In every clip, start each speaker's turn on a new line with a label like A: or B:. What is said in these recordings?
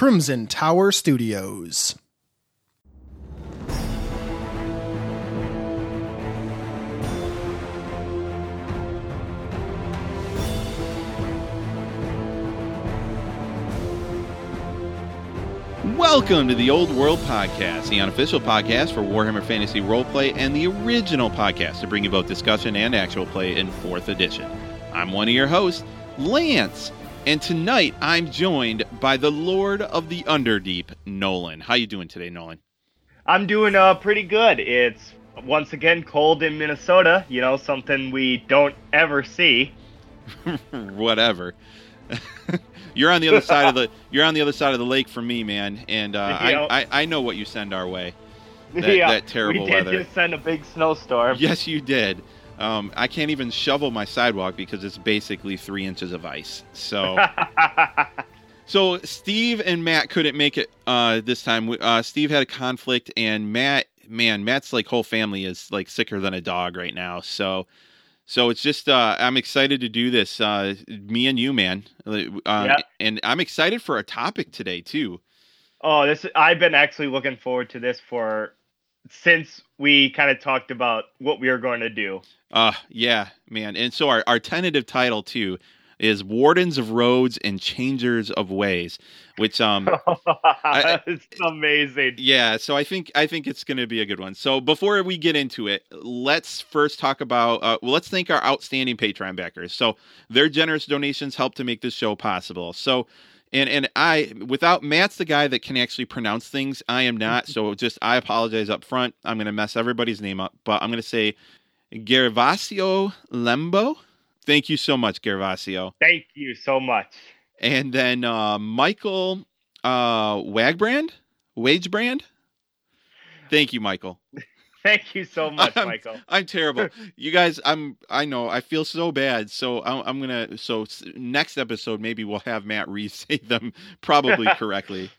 A: Crimson Tower Studios.
B: Welcome to the Old World Podcast, the unofficial podcast for Warhammer Fantasy Roleplay and the original podcast to bring you both discussion and actual play in 4th edition. I'm one of your hosts, Lance, and tonight I'm joined by the Lord of the Underdeep, Nolan. How you doing today, Nolan?
C: I'm doing uh pretty good. It's once again cold in Minnesota, you know, something we don't ever see.
B: Whatever. you're on the other side of the you're on the other side of the lake for me, man, and uh, I, I I know what you send our way. That-
C: yeah,
B: that terrible
C: we did
B: weather.
C: just send a big snowstorm.
B: Yes, you did. Um, I can't even shovel my sidewalk because it's basically three inches of ice. So, so Steve and Matt couldn't make it uh, this time. Uh, Steve had a conflict, and Matt, man, Matt's like whole family is like sicker than a dog right now. So, so it's just uh, I'm excited to do this. Uh, me and you, man. Uh,
C: Yeah.
B: And I'm excited for a topic today too.
C: oh, this I've been actually looking forward to this for since we kind of talked about what we were going to do.
B: Uh yeah, man. And so our, our tentative title too is Wardens of Roads and Changers of Ways, which um
C: it's amazing.
B: yeah, so I think I think it's going to be a good one. So before we get into it, let's first talk about uh, well, let's thank our outstanding Patreon backers. So their generous donations help to make this show possible. So and and I without Matt's the guy that can actually pronounce things. I am not. So just I apologize up front. I'm going to mess everybody's name up, but I'm going to say Gervasio Lembo. Thank you so much, Gervasio.
C: Thank you so much.
B: And then uh, Michael uh, Wagbrand, Wagebrand. Thank you, Michael.
C: Thank you so much,
B: I'm-
C: Michael.
B: I'm terrible. you guys, I'm. I know. I feel so bad. So I'm, I'm gonna. So next episode, maybe we'll have Matt re-say them probably correctly.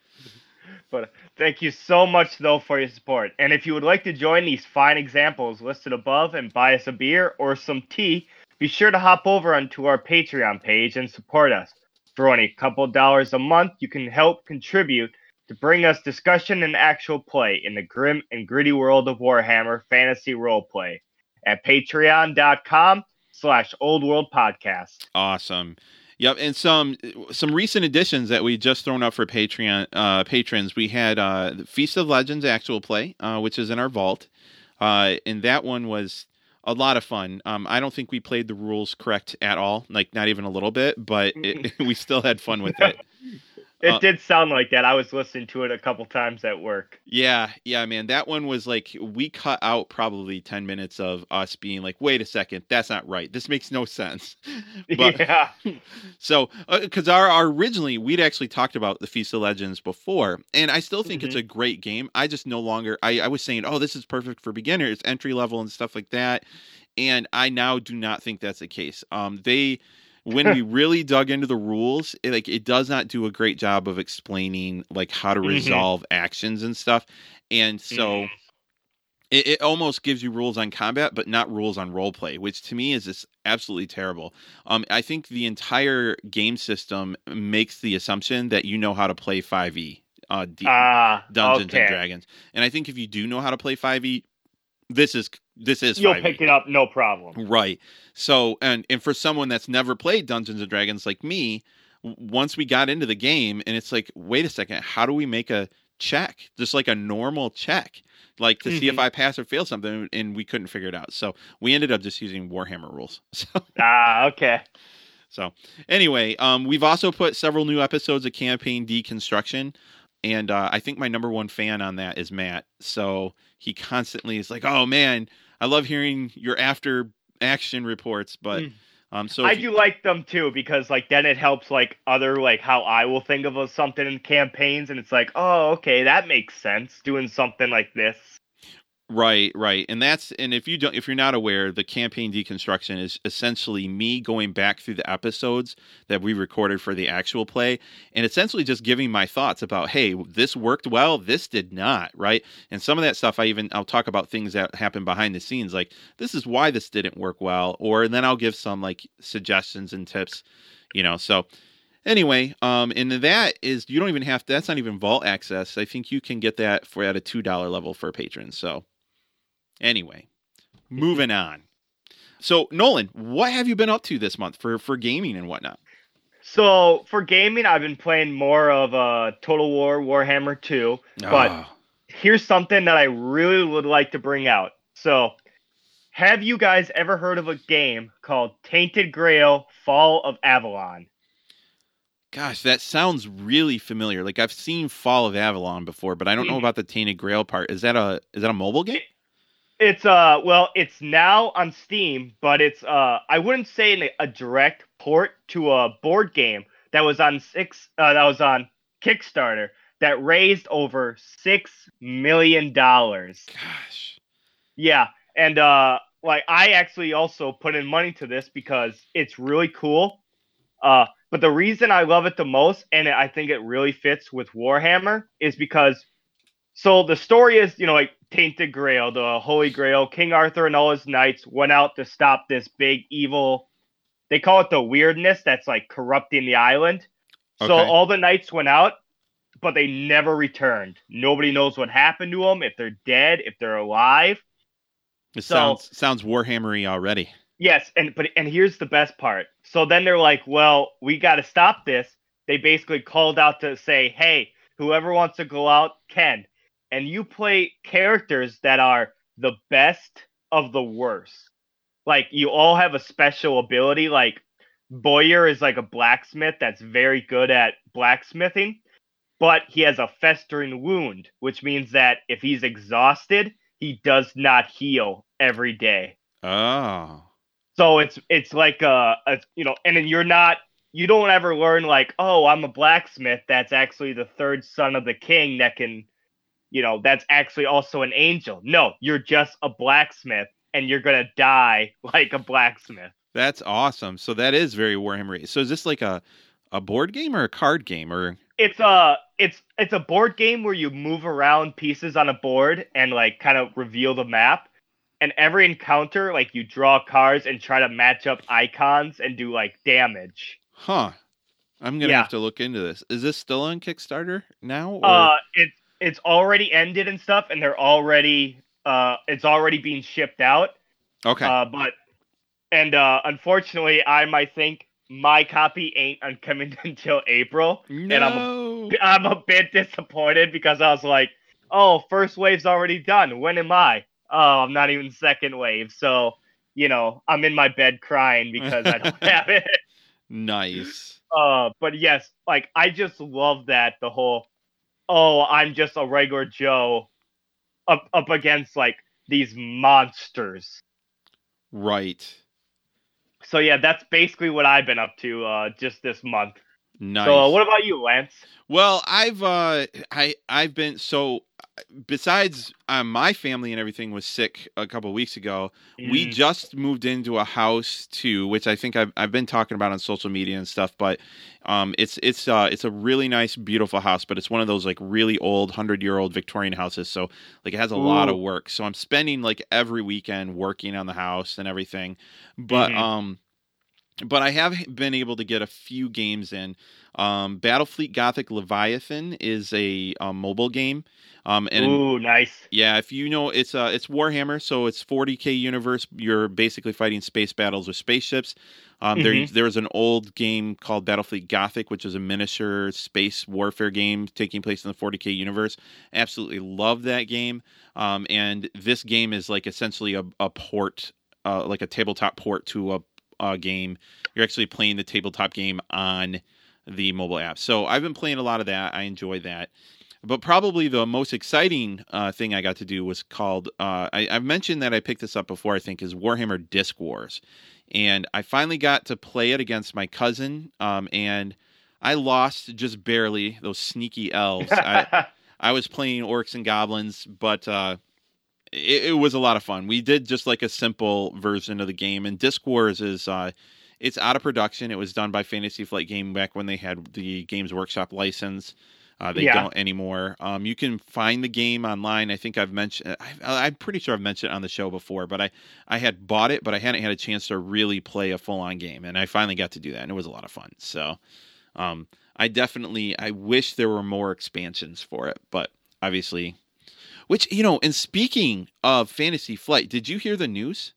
C: But thank you so much, though, for your support. And if you would like to join these fine examples listed above and buy us a beer or some tea, be sure to hop over onto our Patreon page and support us. For only a couple dollars a month, you can help contribute to bring us discussion and actual play in the grim and gritty world of Warhammer Fantasy Roleplay at patreon.com slash old world podcast.
B: Awesome. Yep, and some some recent additions that we just thrown up for Patreon uh, patrons. We had uh, the Feast of Legends actual play, uh, which is in our vault, uh, and that one was a lot of fun. Um, I don't think we played the rules correct at all, like not even a little bit, but it, we still had fun with it.
C: It
B: Uh,
C: did sound like that. I was listening to it a couple times at work.
B: Yeah, yeah, man. That one was like we cut out probably ten minutes of us being like, "Wait a second, that's not right. This makes no sense." But-
C: yeah.
B: So, because our, our originally we'd actually talked about the Feast of Legends before, and I still think it's a great game. I just no longer. I, I was saying, oh, this is perfect for beginners, entry level, and stuff like that. And I now do not think that's the case. Um, they when we really dug into the rules, it, like it does not do a great job of explaining like how to
C: Mhm.
B: resolve actions and stuff. And so
C: Mhm.
B: it, it almost gives you rules on combat, but not rules on role play, which to me is just absolutely terrible. Um, I think the entire game system makes the assumption that you know how to play 5e, uh, D-
C: Ah,
B: Dungeons
C: okay.
B: and Dragons, and I think if you do know how to play 5e, this is this is
C: You'll
B: 5e.
C: pick it up, no problem.
B: Right. So, and and for someone that's never played Dungeons and Dragons like me, once we got into the game, and it's like, wait a second, how do we make a check, just like a normal check, like to see if
C: Mhm.
B: I pass or fail something, and we couldn't figure it out. So we ended up just using Warhammer rules. So,
C: Ah, okay.
B: so anyway, um, we've also put several new episodes of campaign deconstruction. And uh, I think my number one fan on that is Matt. So he constantly is like, "Oh man, I love hearing your after action reports." But
C: Mm.
B: um, so
C: I
B: if you-
C: do like them too because like then it helps like other like how I will think of a- something in campaigns and it's like oh okay that makes sense doing something like this.
B: Right, right. And that's and if you don't if you're not aware, the campaign deconstruction is essentially me going back through the episodes that we recorded for the actual play and essentially just giving my thoughts about, hey, this worked well, this did not, right? And some of that stuff I even I'll talk about things that happen behind the scenes like this is why this didn't work well or then I'll give some like suggestions and tips, you know. So Anyway, um, and that is you don't even have to, that's not even vault access. I think you can get that for at a two dollar level for patrons. So, anyway, moving on. So, Nolan, what have you been up to this month for for gaming and whatnot?
C: So for gaming, I've been playing more of uh, Total War Warhammer 2, but
B: Oh,
C: here's something that I really would like to bring out. So, have you guys ever heard of a game called Tainted Grail: Fall of Avalon?
B: gosh, that sounds really familiar. Like I've seen Fall of Avalon before, but I don't know
C: Mhm.
B: about the Tainted Grail part. Is that a is that a mobile game?
C: It's uh well, it's now on Steam, but it's uh I wouldn't say an, a direct port to a board game that was on six uh, that was on Kickstarter that raised over six million dollars.
B: Gosh.
C: Yeah, and uh like I actually also put in money to this because it's really cool. Uh but the reason I love it the most and I think it really fits with Warhammer is because so the story is, you know, like Tainted Grail, the Holy Grail, King Arthur and all his knights went out to stop this big evil they call it the weirdness that's like corrupting the island. So all the knights went out, but they never returned. Nobody knows what happened to them, if they're dead, if they're alive.
B: It
C: So-
B: sounds sounds Warhammery already.
C: Yes, and but and here's the best part. So then they're like, "Well, we got to stop this." They basically called out to say, "Hey, whoever wants to go out can." And you play characters that are the best of the worst. Like you all have a special ability. Like Beor is like a blacksmith that's very good at blacksmithing, but he has a festering wound, which means that if he's exhausted, he does not heal every day.
B: Oh.
C: So it's it's like a, a you know, and then you're not you don't ever learn like, oh, I'm a blacksmith. That's actually the third son of the king that can, you know, that's actually also an angel. No, you're just a blacksmith, and you're gonna die like a blacksmith.
B: That's awesome. So that is very Warhammer. So is this like a a board game or a card game or
C: It's a it's it's a board game where you move around pieces on a board and like kind of reveal the map. And every encounter, like you draw cards and try to match up icons and do like damage.
B: huh? I'm gonna
C: Yeah.
B: have to look into this. Is this still on Kickstarter now? Or?
C: Uh, it's it's already ended and stuff, and they're already uh, it's already being shipped out.
B: okay.
C: Uh, but and uh, unfortunately, I might think my copy ain't coming until April,
B: no.
C: and I'm I'm a bit disappointed because I was like, oh, first wave's already done. When am I? Oh, I'm not even second wave. So you know, I'm in my bed crying because I don't have it.
B: nice.
C: Uh, but yes, like I just love that the whole, oh, I'm just a regular Joe, up up against like these monsters.
B: Right.
C: So yeah, that's basically what I've been up to uh, just this month.
B: Nice.
C: So uh, what about you, Lance?
B: Well, I've uh I I've been so besides uh, my family and everything was sick a couple of weeks ago. We
C: Mm,
B: just moved into a house too, which I think I've I've been talking about on social media and stuff, but um it's it's uh it's a really nice beautiful house, but it's one of those like really old 100-year-old Victorian houses, so like it has a lot of work. So I'm spending like every weekend working on the house and everything. But
C: Mhm.
B: um but I have been able to get a few games in. Um, Battlefleet Gothic Leviathan is a, um mobile game, um, and
C: Ooh, nice.
B: yeah, if you know, it's uh, it's Warhammer, so it's 40k universe. You're basically fighting space battles with spaceships. Um, there
C: Mhm.
B: there was an old game called Battlefleet Gothic, which is a miniature space warfare game taking place in the 40k universe. Absolutely love that game. Um, and this game is like essentially a, a port, uh, like a tabletop port to a, game. You're actually playing the tabletop game on the mobile app. So I've been playing a lot of that. I enjoy that. But probably the most exciting uh, thing I got to do was called. Uh, I, I've mentioned that I picked this up before. I think is Warhammer Disk Wars, and I finally got to play it against my cousin. Um, and I lost just barely. Those sneaky elves. I, I was playing orcs and goblins, but uh, it, it was a lot of fun. We did just like a simple version of the game, and Disk Wars is uh, it's out of production. It was done by Fantasy Flight Game back when they had the Games Workshop license. Uh, they
C: Yeah.
B: don't anymore. Um, you can find the game online. I think I've mentioned. I, I'm pretty sure I've mentioned it on the show before, but I I had bought it, but I hadn't had a chance to really play a full on game, and I finally got to do that, and it was a lot of fun. So. Um, I definitely I wish there were more expansions for it, but obviously, which you know. And speaking of Fantasy Flight, did you hear the news?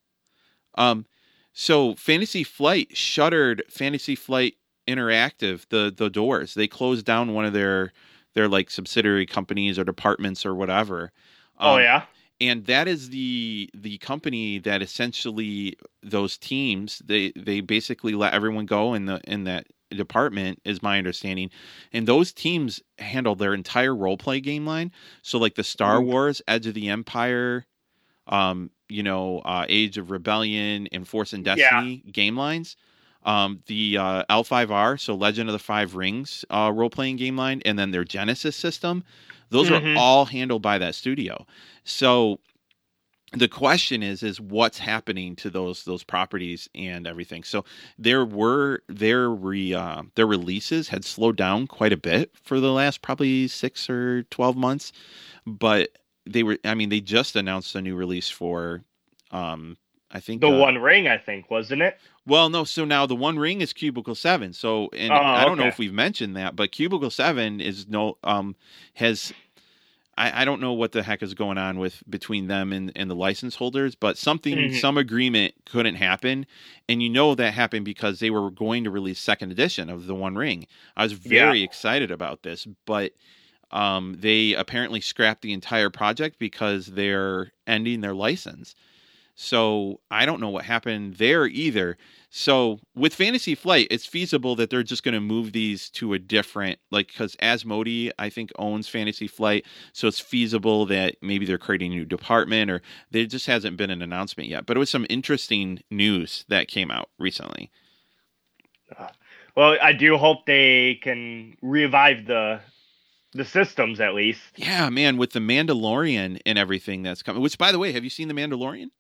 B: Um, so Fantasy Flight shuttered Fantasy Flight Interactive the the doors. They closed down one of their their like subsidiary companies or departments or whatever.
C: oh
B: Um,
C: yeah.
B: and that is the the company that essentially those teams they they basically let everyone go in the in that department is my understanding and those teams handle their entire role play game line so like the star
C: Ooh.
B: wars edge of the empire um you know uh age of rebellion and force and
C: Yeah.
B: destiny game lines um the uh l5r so legend of the five rings uh role playing game line and then their Genesys system those
C: Mhm.
B: are all handled by that studio so the question is is what's happening to those those properties and everything so there were their re uh, their releases had slowed down quite a bit for the last probably 6 or 12 months but they were i mean they just announced a new release for um i think
C: The
B: uh,
C: One Ring, I think, wasn't it?
B: well, no. So now the One Ring is Cubicle Seven. So, and
C: Oh,
B: I don't know if we've mentioned that, but Cubicle Seven is no um has. I, I don't know what the heck is going on with between them and, and the license holders, but something
C: Mhm.
B: some agreement couldn't happen, and you know that happened because they were going to release second edition of the One Ring. I was very excited about this, but um, they apparently scrapped the entire project because they're ending their license. So I don't know what happened there either. So with Fantasy Flight, it's feasible that they're just going to move these to a different, like, because Asmodee, I think, owns Fantasy Flight. So it's feasible that maybe they're creating a new department or there just hasn't been an announcement yet. But it was some interesting news that came out recently.
C: Well, I do hope they can revive the the systems at least.
B: Yeah, man, with the Mandalorian and everything that's coming, which, by the way, have you seen the Mandalorian?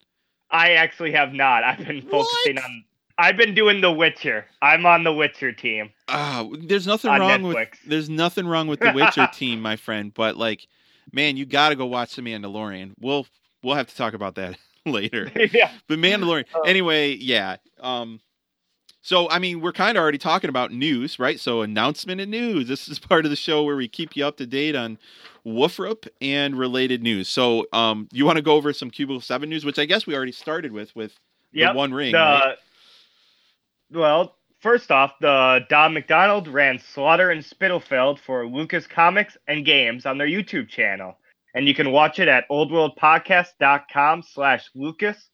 C: I actually have not. I've been focusing
B: What?
C: on. I've been doing The Witcher. I'm on the Witcher team.
B: Ah, there's nothing
C: On
B: wrong with there's nothing wrong with the Witcher team, my friend. But like, man, you got to go watch the Mandalorian. We'll we'll have to talk about that later.
C: yeah.
B: But Mandalorian.
C: Oh.
B: Anyway, yeah. Um. So I mean, we're kind of already talking about news, right? So announcement and news. This is part of the show where we keep you up to date on Woofrup and related news. So, um, you want to go over some Cubicle Seven news, which I guess we already started with with
C: Yep.
B: the One Ring.
C: The,
B: right?
C: Well, first off, the Don McDonald ran Slaughter and Spitalfield for Lucas Comics and Games on their YouTube channel. And you can watch it at oldworldpodcast.com slash Lucas.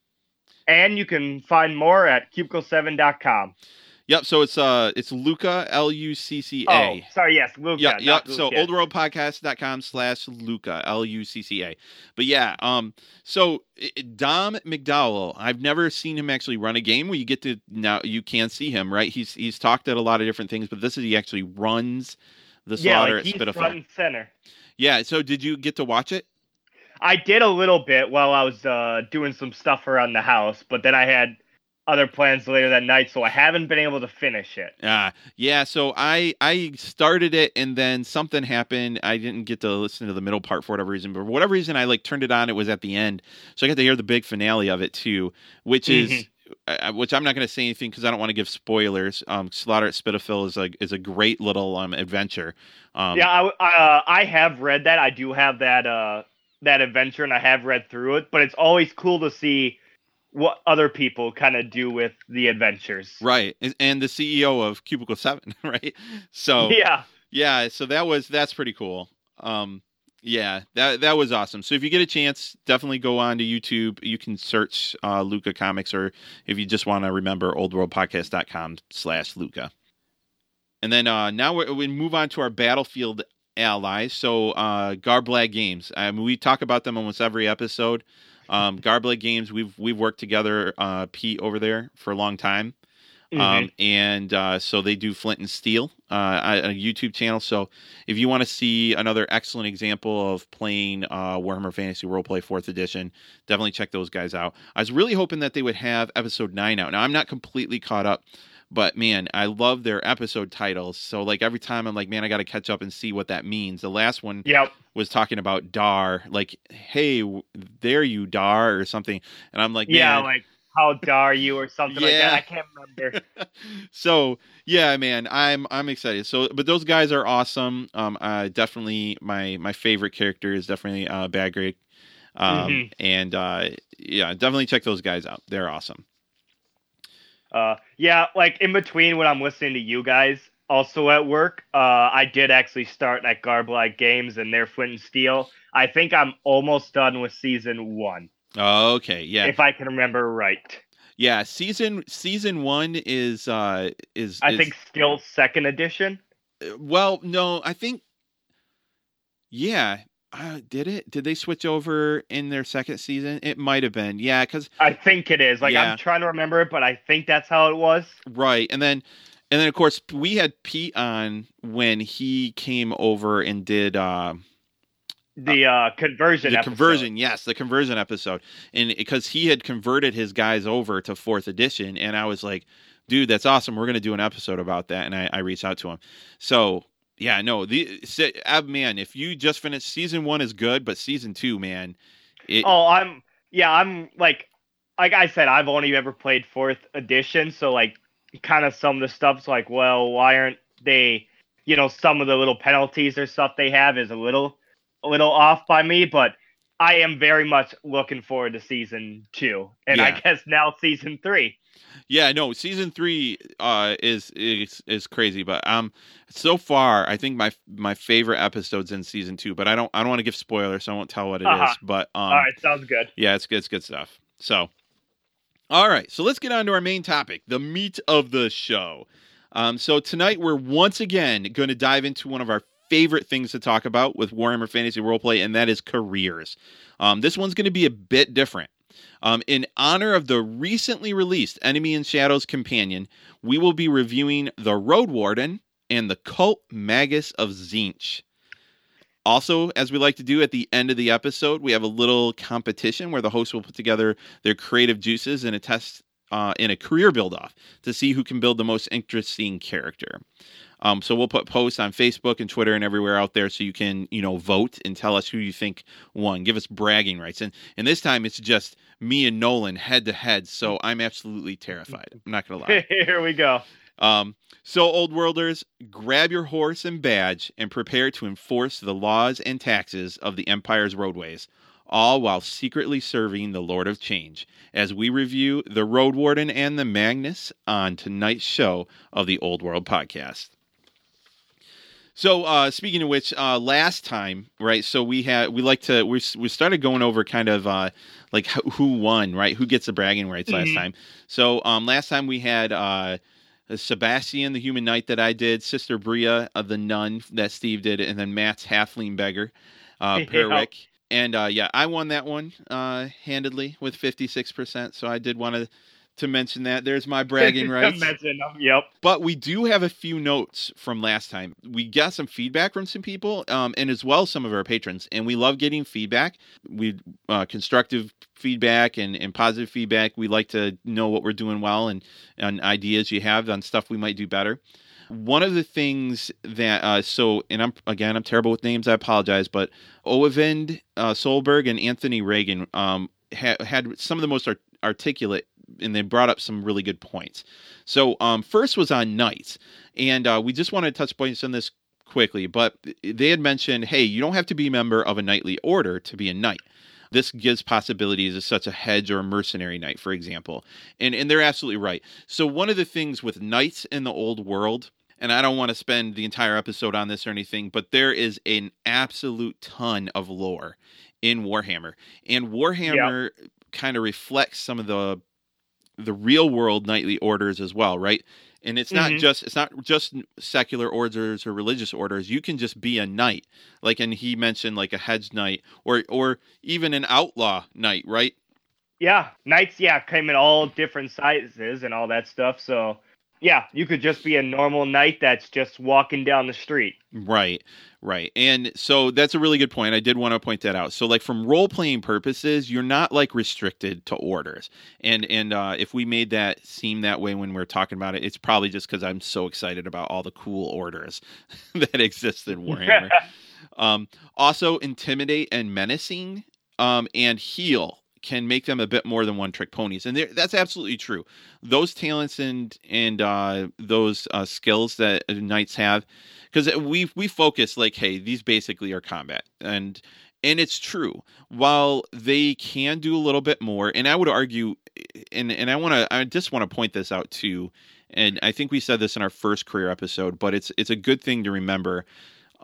C: And you can find more at cubicle7.com.
B: Yep. So it's uh, it's Lucca L U C C A.
C: Oh, sorry, yes, Lucca.
B: Yeah, yep. So
C: Lucas.
B: oldworldpodcast.com slash Lucca, L U C C A. But yeah, um, so Dom McDowall, I've never seen him actually run a game where you get to now you can see him, right? He's he's talked at a lot of different things, but this is he actually runs the
C: yeah,
B: slaughter
C: like
B: at
C: he's
B: Spitalfield.
C: front center.
B: Yeah, so did you get to watch it?
C: I did a little bit while I was uh, doing some stuff around the house, but then I had other plans later that night, so I haven't been able to finish it.
B: Ah, yeah. So I I started it and then something happened. I didn't get to listen to the middle part for whatever reason, but for whatever reason, I like turned it on. It was at the end, so I got to hear the big finale of it too, which is. Uh, which I'm not going to say anything because I don't want to give spoilers. Um, Slaughter at Spitalfield is a is a great little um adventure. Um,
C: yeah, I, uh, I have read that. I do have that uh, that adventure, and I have read through it. But it's always cool to see what other people kind of do with the adventures.
B: right. And- the CEO of Cubicle Seven, right? So
C: Yeah.
B: yeah so that was that's pretty cool um yeah that that was awesome so if you get a chance definitely go on to youtube you can search uh lucca comics or if you just want to remember oldworldpodcast.com slash lucca and then uh now we we move on to our battlefield allies so uh garblag games I mean, we talk about them almost every episode um garblag games we've we've worked together uh pete over there for a long time
C: Mhm.
B: um, and uh, so they do Flint and Steel uh, on a YouTube channel. So if you want to see another excellent example of playing uh, Warhammer Fantasy Roleplay Fourth Edition, definitely check those guys out. I was really hoping that they would have Episode Nine out. Now I'm not completely caught up, but man, I love their episode titles. So like every time I'm like, man, I got to catch up and see what that means. The last one
C: Yep.
B: was talking about Dar, like, hey, there you Dar, or something, and I'm like,
C: Yeah, like how dare you or something like
B: Yeah.
C: that. I can't remember.
B: so yeah, man, I'm I'm excited. So, but those guys are awesome. Um, uh, definitely my my favorite character is definitely uh Bagric. Um,
C: Mhm.
B: and uh, yeah, definitely check those guys out. They're awesome.
C: Uh, yeah, like in between when I'm listening to you guys, also at work, uh, I did actually start at Garblag Games and their Flint and Steel. I think I'm almost done with season one,
B: Okay, yeah,
C: if I can remember right.
B: yeah. Season season one is uh is
C: I
B: is-
C: think still second edition.
B: well, no, I think yeah. Uh, did it? Did they switch over in their second season? It might have been. Yeah, because
C: I think it is. Like
B: Yeah.
C: I'm trying to remember it, but I think that's how it was.
B: Right, and then and then of course we had Pete on when he came over and did uh,
C: The uh, conversion.
B: the
C: episode.
B: conversion. Yes, the conversion episode, and because he had converted his guys over to fourth edition, and I was like, dude, that's awesome. We're gonna do an episode about that, and I, I reached out to him. So yeah, no, the uh, man, if you just finished season one is good, but season two, man, it,
C: Oh, I'm yeah, I'm like like I said, I've only ever played fourth edition, so like kind of some of the stuff's like, well, why aren't they you know, some of the little penalties or stuff they have is a little a little off by me, but I am very much looking forward to season two. And
B: Yeah.
C: I guess now season three.
B: Yeah, no, season three uh, is is is crazy, but um, so far I think my my favorite episodes in season two. But I don't I don't want to give spoilers, so I won't tell what it is.
C: Uh-huh.
B: But um,
C: All right, sounds good.
B: yeah, it's good, it's good stuff. So, all right, so let's get on to our main topic, the meat of the show. Um, so tonight we're once again going to dive into one of our favorite things to talk about with Warhammer Fantasy Roleplay, and that is careers. Um, this one's going to be a bit different. Um, in honor of the recently released Enemy in Shadows Companion, we will be reviewing The Road Warden and the Cult Magus of Tzeentch. Also, as we like to do at the end of the episode, we have a little competition where the host will put together their creative juices in a test uh, in a career build off to see who can build the most interesting character. Um, so we'll put posts on Facebook and Twitter and everywhere out there so you can, you know, vote and tell us who you think won. Give us bragging rights. And and this time it's just me and Nolan head to head. So I'm absolutely terrified. I'm not gonna lie.
C: Here we go.
B: Um, so, old worlders, grab your horse and badge and prepare to enforce the laws and taxes of the Empire's roadways, all while secretly serving the Lord of Change, as we review the Road Warden and the Magnus on tonight's show of the Old World Podcast. So, uh, speaking of which, uh, last time, right? So we had we like to we we started going over kind of uh, like who- won, right? Who gets the bragging rights last
C: Mhm.
B: time? So, um, last time we had uh, Sebastian, the human knight that I did, Sister Bria, uh, the nun that Steve did, and then Matt's halfling beggar, uh. Perwick. And uh, yeah, I won that one uh, handedly with fifty six percent. So I did want to to mention that. There's my bragging rights.
C: Mention them. Yep.
B: But we do have a few notes from last time. We got some feedback from some people, um, and as well some of our patrons. And we love getting feedback. We uh, constructive feedback and, and positive feedback. We like to know what we're doing well and, and ideas you have on stuff we might do better. One of the things that uh, so, and I'm again, I'm terrible with names. I apologize, but Ovind uh, Solberg and Anthony Reagan um, ha- had some of the most art- articulate, and they brought up some really good points. So, um, first was on knights, and uh, we just want to touch points on this quickly. But they had mentioned, hey, you don't have to be a member of a knightly order to be a knight. This gives possibilities as such a hedge or a mercenary knight, for example. And and they're absolutely right. So one of the things with knights in the old world, and I don't want to spend the entire episode on this or anything, but there is an absolute ton of lore in Warhammer. And Warhammer kind of reflects some of the the real world knightly orders as well, right? And it's not
C: Mhm.
B: just it's not just secular orders or religious orders. You can just be a knight, like and he mentioned like a hedge knight or or even an outlaw knight, right?
C: Yeah, knights, yeah, came in all different sizes and all that stuff. So, yeah, you could just be a normal knight that's just walking down the street.
B: Right, right. And so that's a really good point. I did want to point that out. So like from role playing purposes, you're not like restricted to orders. And and uh, if we made that seem that way when we are talking about it, it's probably just because I'm so excited about all the cool orders that exist in Warhammer. um, also, intimidate and menacing um, and heal can make them a bit more than one trick ponies, and that's absolutely true. Those talents and and uh, those uh, skills that knights have, because we we focus like, hey, these basically are combat, and and it's true. While they can do a little bit more, and I would argue, and and I want to, I just want to point this out too, and I think we said this in our first career episode, but it's it's a good thing to remember.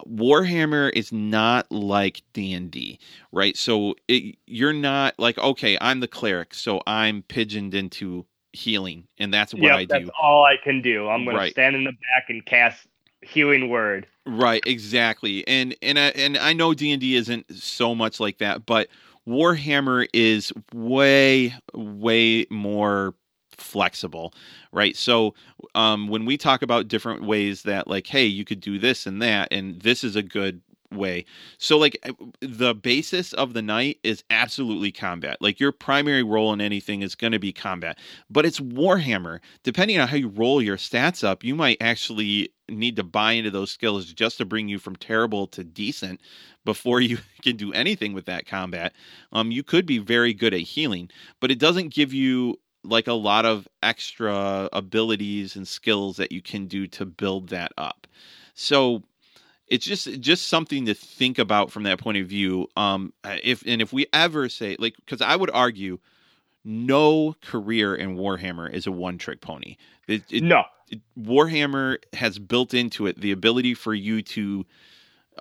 B: Warhammer is not like D&D, right? So it, you're not like okay, I'm the cleric, so I'm pigeoned into healing and that's what
C: yep,
B: I do.
C: That's all I can do. I'm going
B: Right.
C: to stand in the back and cast healing word.
B: Right, exactly. And and I, and I know D&D isn't so much like that, but Warhammer is way way more flexible, right? So um when we talk about different ways that like hey, you could do this and that and this is a good way. So like uh, the basis of the knight is absolutely combat. Like your primary role in anything is going to be combat. But it's Warhammer. Depending on how you roll your stats up, you might actually need to buy into those skills just to bring you from terrible to decent before you can do anything with that combat. Um you could be very good at healing, but it doesn't give you like a lot of extra abilities and skills that you can do to build that up. So it's just just something to think about from that point of view. Um, if and if we ever say like, because I would argue, no career in Warhammer is a one trick pony. It, it,
C: no.
B: it- Warhammer has built into it the ability for you to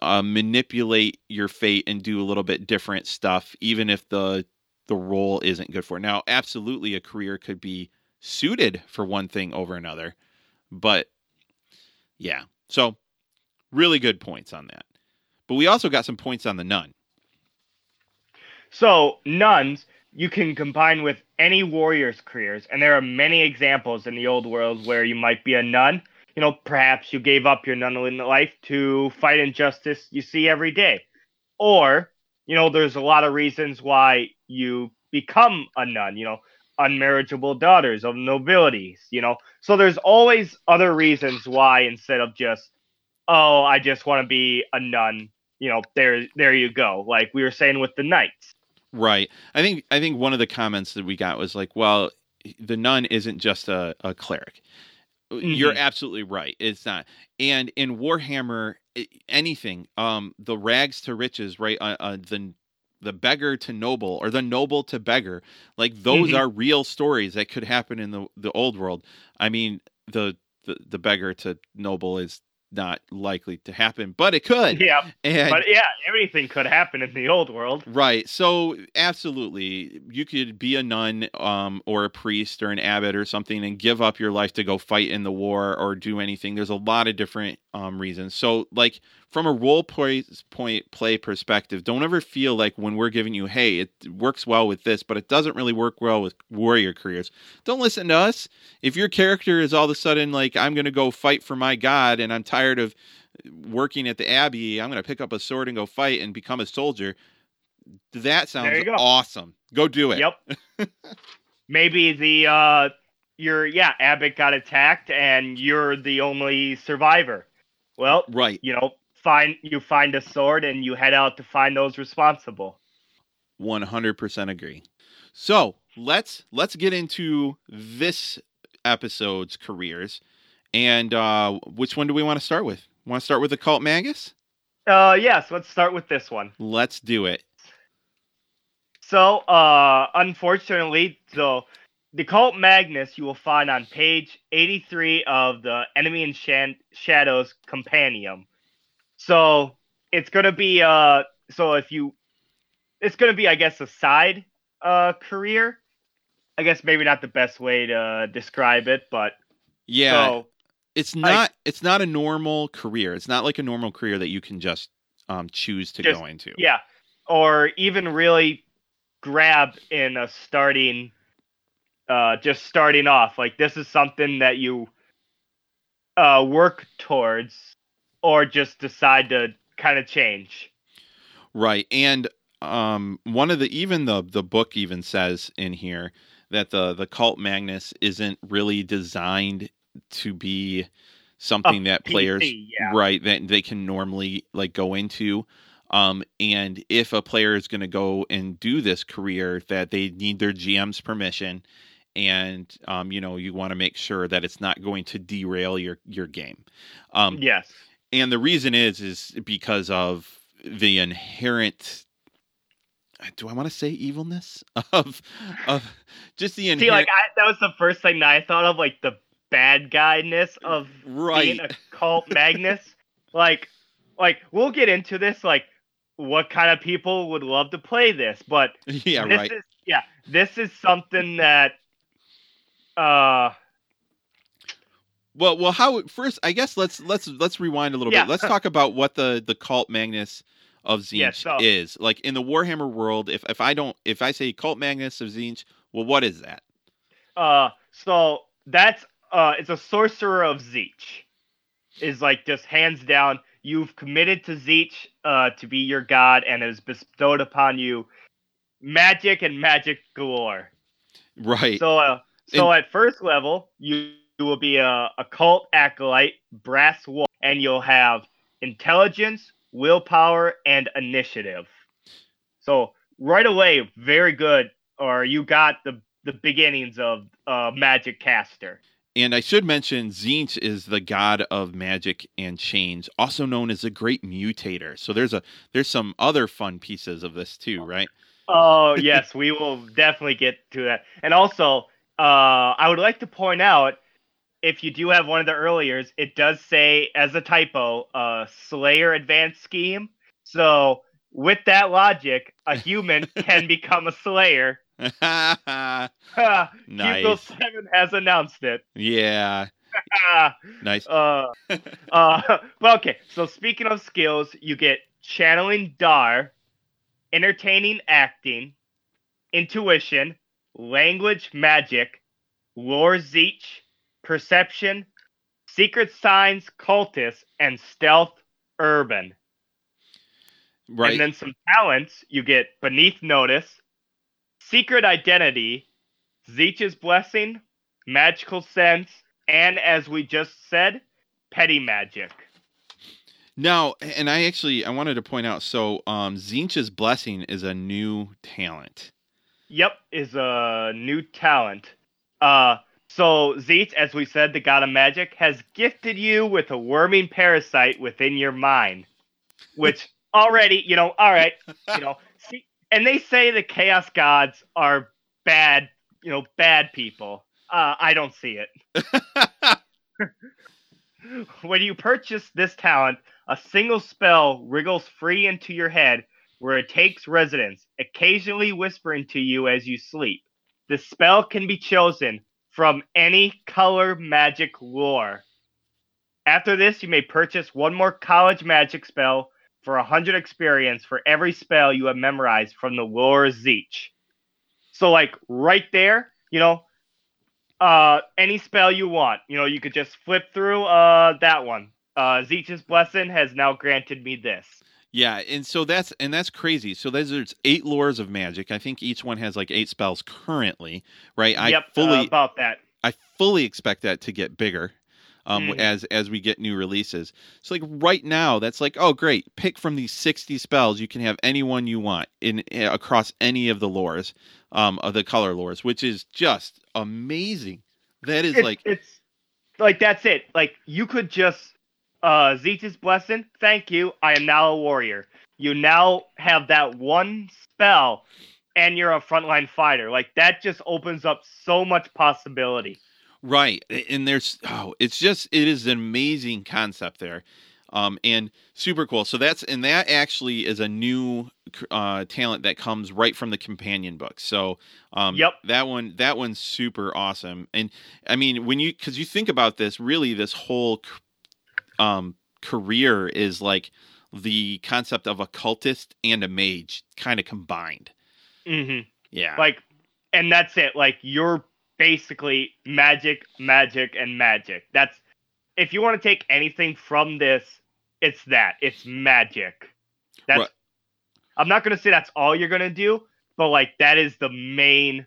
B: uh, manipulate your fate and do a little bit different stuff, even if the the role isn't good for. Now, absolutely, a career could be suited for one thing over another, but yeah. So, really good points on that. But we also got some points on the nun.
C: So nuns you can combine with any warrior's careers, and there are many examples in the old world where you might be a nun. You know, perhaps you gave up your nunneling life to fight injustice you see every day, or you know, there's a lot of reasons why you become a nun. You know, unmarriageable daughters of nobilities. You know, so there's always other reasons why instead of just, oh, I just want to be a nun. You know, there, there you go. Like we were saying with the knights.
B: Right. I think I think one of the comments that we got was like, well, the nun isn't just a, a cleric. You're
C: Mhm.
B: absolutely right. It's not. And in Warhammer, anything, um, the rags to riches, right? Uh, uh, the the beggar to noble or the noble to beggar, like those
C: Mhm.
B: are real stories that could happen in the the old world. I mean, the the, the beggar to noble is not likely to happen, but it could.
C: Yeah,
B: And
C: but yeah, everything could happen in the old world.
B: Right. So absolutely, you could be a nun, um, or a priest or an abbot or something, and give up your life to go fight in the war or do anything. There's a lot of different um, reasons. So, like from a role play point play perspective, don't ever feel like when we're giving you, hey, it works well with this, but it doesn't really work well with warrior careers. Don't listen to us. If your character is all of a sudden like, I'm going to go fight for my god, and I'm tired of working at the abbey, I'm going to pick up a sword and go fight and become a soldier. That sounds
C: go.
B: awesome. Go do it.
C: Yep. Maybe the uh your yeah, Abbott got attacked and you're the only survivor. Well,
B: Right.
C: you know, find you find a sword and you head out to find those responsible.
B: 100% agree. So, let's let's get into this episode's careers. And uh which one do we want to start with? Want to start with the cult magus?
C: Uh yes, let's start with this one.
B: Let's do it.
C: So, uh, unfortunately, so the cult Magnus you will find on page 83 of the Enemy in Shan- Shadows Compendium. So, it's going to be, uh, so if you, it's going to be, I guess, a side, uh, career. I guess maybe not the best way to describe it, but
B: Yeah.
C: so,
B: it's not it's not a normal career. It's not like a normal career that you can just um choose to
C: Just-
B: go into.
C: yeah, or even really grab in a starting uh just starting off like this is something that you uh work towards or just decide to kind of change
B: Right. And um one of the even the the book even says in here that the the cult Magnus isn't really designed to be something that
C: PC,
B: players
C: yeah.
B: right that they can normally like go into. Um, and if a player is going to go and do this career, that they need their GM's permission, and um, you know you want to make sure that it's not going to derail your your game. Um,
C: yes,
B: and the reason is is because of the inherent do I want to say evilness of of just the inherent...
C: See, like I, that was the first thing that I thought of, like the bad guyness of
B: right.
C: being a cult Magnus. like, like we'll get into this, like what kind of people would love to play this, but
B: yeah,
C: this
B: right.
C: Is, yeah, this is something that, uh.
B: Well, well, how first? I guess let's let's let's rewind a little
C: Yeah.
B: bit. Let's talk about what the the cult Magnus of Tzeentch
C: Yeah, so-
B: is. Like in the Warhammer world, if if I don't if I say cult Magnus of Tzeentch, well, what is that?
C: Uh, so that's uh, it's a sorcerer of Tzeentch. Is like just hands down. You've committed to Tzeentch uh, to be your god, and has bestowed upon you magic and magic galore.
B: Right.
C: So, uh, so at first level, you, you will be a, a cult acolyte, brass wolf, and you'll have intelligence, willpower, and initiative. So right away, very good. Or you got the the beginnings of uh, magic caster.
B: And I should mention, Tzeentch is the god of magic and change, also known as the Great Mutator. So there's a there's some other fun pieces of this too, right?
C: Oh yes, we will definitely get to that. And also, uh, I would like to point out, if you do have one of the earliers, it does say as a typo, uh, Slayer Advanced Scheme. So with that logic, a human can become a Slayer.
B: nice.
C: Nice. Seven has announced it.
B: Yeah. nice.
C: uh, uh, but okay. So speaking of skills, you get channeling Dar, entertaining acting, intuition, language magic, lore tzeentch, perception, secret signs cultist, and stealth urban.
B: Right.
C: And then some talents you get beneath notice, secret identity, Tzeentch's blessing, magical sense, and as we just said, petty magic.
B: Now, and I actually I wanted to point out so um Tzeentch's blessing is a new talent.
C: Yep, is a new talent. Uh so Tzeentch, as we said, the god of magic, has gifted you with a worming parasite within your mind. Which already, you know, alright, you know, see and they say the chaos gods are bad, you know, bad people. Uh I don't see it. when you purchase this talent, a single spell wriggles free into your head where it takes residence, occasionally whispering to you as you sleep. The spell can be chosen from any color magic lore. After this, you may purchase one more college magic spell for 100 experience for every spell you have memorized from the lore Tzeentch. So, like, right there, you know, uh, any spell you want. You know, you could just flip through uh, that one. Uh, Tzeentch's blessing has now granted me this.
B: Yeah, and so that's and that's crazy. So there's, there's eight lores of magic. I think each one has like eight spells currently, right? I
C: yep,
B: fully
C: uh, about that.
B: I fully expect that to get bigger um,
C: Mhm.
B: as as we get new releases. So like right now, that's like oh great, pick from these sixty spells. You can have any one you want in eh, across any of the lores, um, of the color lores, which is just amazing. That is
C: It's,
B: like
C: it's like that's it. Like you could just uh Tzeentch's blessing. Thank you. I am now a warrior. You now have that one spell, and you're a frontline fighter. Like that just opens up so much possibility.
B: Right. And there's oh, it's just it is an amazing concept there. Um and super cool. So that's and that actually is a new uh talent that comes right from the companion book. So um
C: Yep.
B: that one that one's super awesome. And I mean when you cuz you think about this really this whole um career is like the concept of a cultist and a mage kind of combined.
C: hmm
B: Yeah.
C: Like, and that's it. Like you're basically magic, magic, and magic. That's if you want to take anything from this, it's that. It's magic. That's.
B: Right.
C: I'm not gonna say that's all you're gonna do, but like that is the main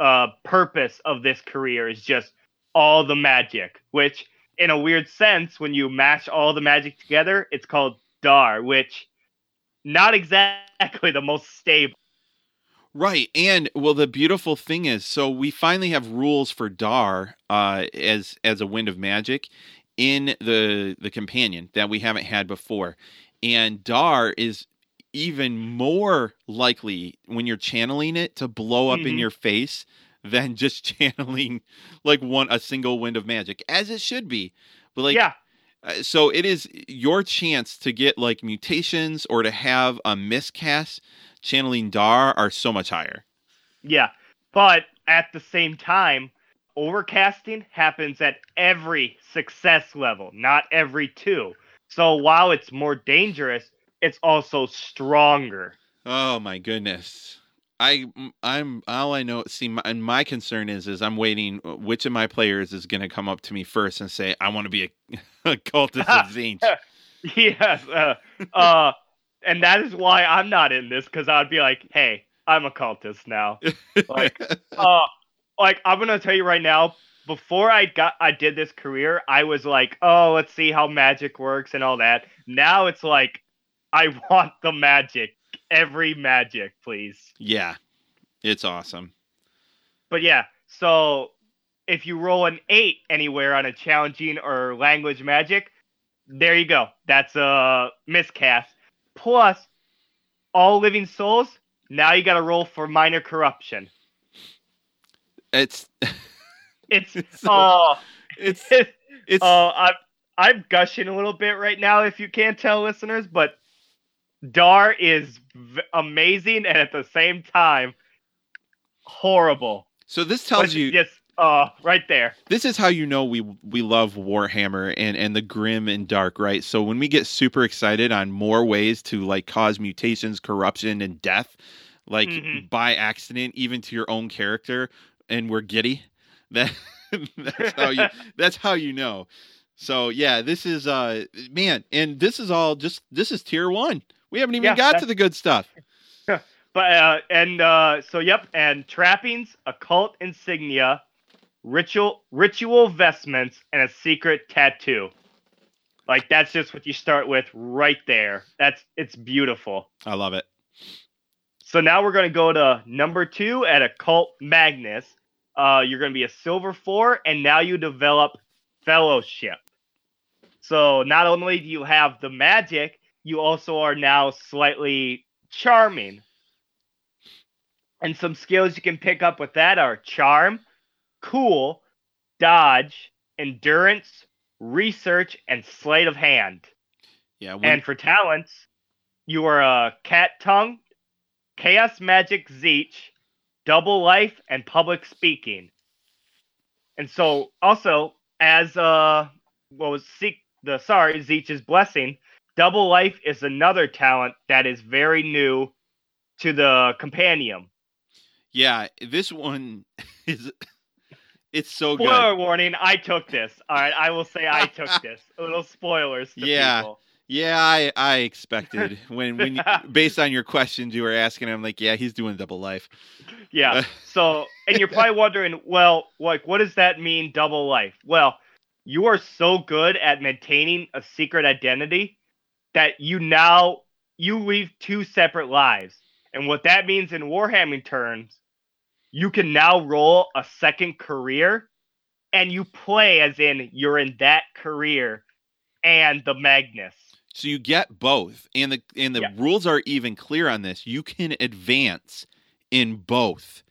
C: uh purpose of this career is just all the magic. Which, in a weird sense, when you mash all the magic together, it's called Dhar. Which not exactly the most stable.
B: Right. And well the beautiful thing is so we finally have rules for Dhar uh as as a wind of magic in the the companion that we haven't had before. And Dhar is even more likely when you're channeling it to blow up in
C: Mhm.
B: your face than just channeling like one a single wind of magic as it should be. But like
C: yeah,
B: uh, so it is your chance to get like mutations or to have a miscast channeling Dhar are so much higher.
C: yeah. But at the same time, overcasting happens at every success level, not every two. So while it's more dangerous, it's also stronger.
B: Oh my goodness. I I'm all I know. See, my, and my concern is is I'm waiting. uh, Which of my players is going to come up to me first and say, "I want to be a, a cultist of Tzeentch."
C: yes, uh, uh, and that is why I'm not in this because I'd be like, "Hey, I'm a cultist now." Like, uh, like I'm gonna tell you right now. Before I got, I did this career. I was like, "Oh, let's see how magic works and all that." Now it's like, I want the magic, every magic, please.
B: yeah, it's awesome.
C: But yeah, so if you roll an eight anywhere on a challenging or language magic, there you go. That's a miscast. Plus, all living souls. Now you got to roll for minor corruption.
B: It's
C: It's
B: It's so-
C: oh,
B: it's
C: it's
B: it's
C: oh, I'm I'm gushing a little bit right now. If you can't tell, listeners, but Dhar is v- amazing and at the same time horrible.
B: so this tells you
C: yes, uh right there.
B: this is how you know we we love Warhammer and and the grim and dark, right? So when we get super excited on more ways to like cause mutations, corruption, and death, like
C: Mhm.
B: by accident, even to your own character, and we're giddy, that that's how you that's how you know. So yeah, this is uh man, and this is all just this is tier one. We haven't even
C: Yeah,
B: got to the good stuff.
C: But uh, and uh, so yep, and trappings, occult insignia, ritual ritual vestments, and a secret tattoo. Like that's just what you start with right there. That's it's beautiful.
B: I love it.
C: So now we're gonna go to number two at occult Magnus. Uh, you're gonna be a silver four, and now you develop fellowship. So not only do you have the magic, you also are now slightly charming. And some skills you can pick up with that are charm, cool, dodge, endurance, research, and sleight of hand.
B: Yeah, when,
C: And for talents, you are a cat tongue, chaos magic tzeentch, double life, and public speaking. And so also as uh what was seek the sorry, Tzeentch's blessing, double life is another talent that is very new to the compendium.
B: yeah, this one is it's so good.
C: Spoiler warning, I took this. Alright, I will say I took this. A little spoilers to
B: Yeah.
C: people.
B: Yeah, I I expected when when you, based on your questions you were asking, I'm like, yeah, he's doing double life.
C: Yeah. Uh, so, and you're probably wondering, well, like, what does that mean, double life? Well, you are so good at maintaining a secret identity that you now you leave two separate lives, and what that means in Warhammer terms, you can now roll a second career, and you play as in you're in that career, and the Magnus.
B: So you get both, and the and the
C: Yeah.
B: rules are even clear on this. You can advance in both.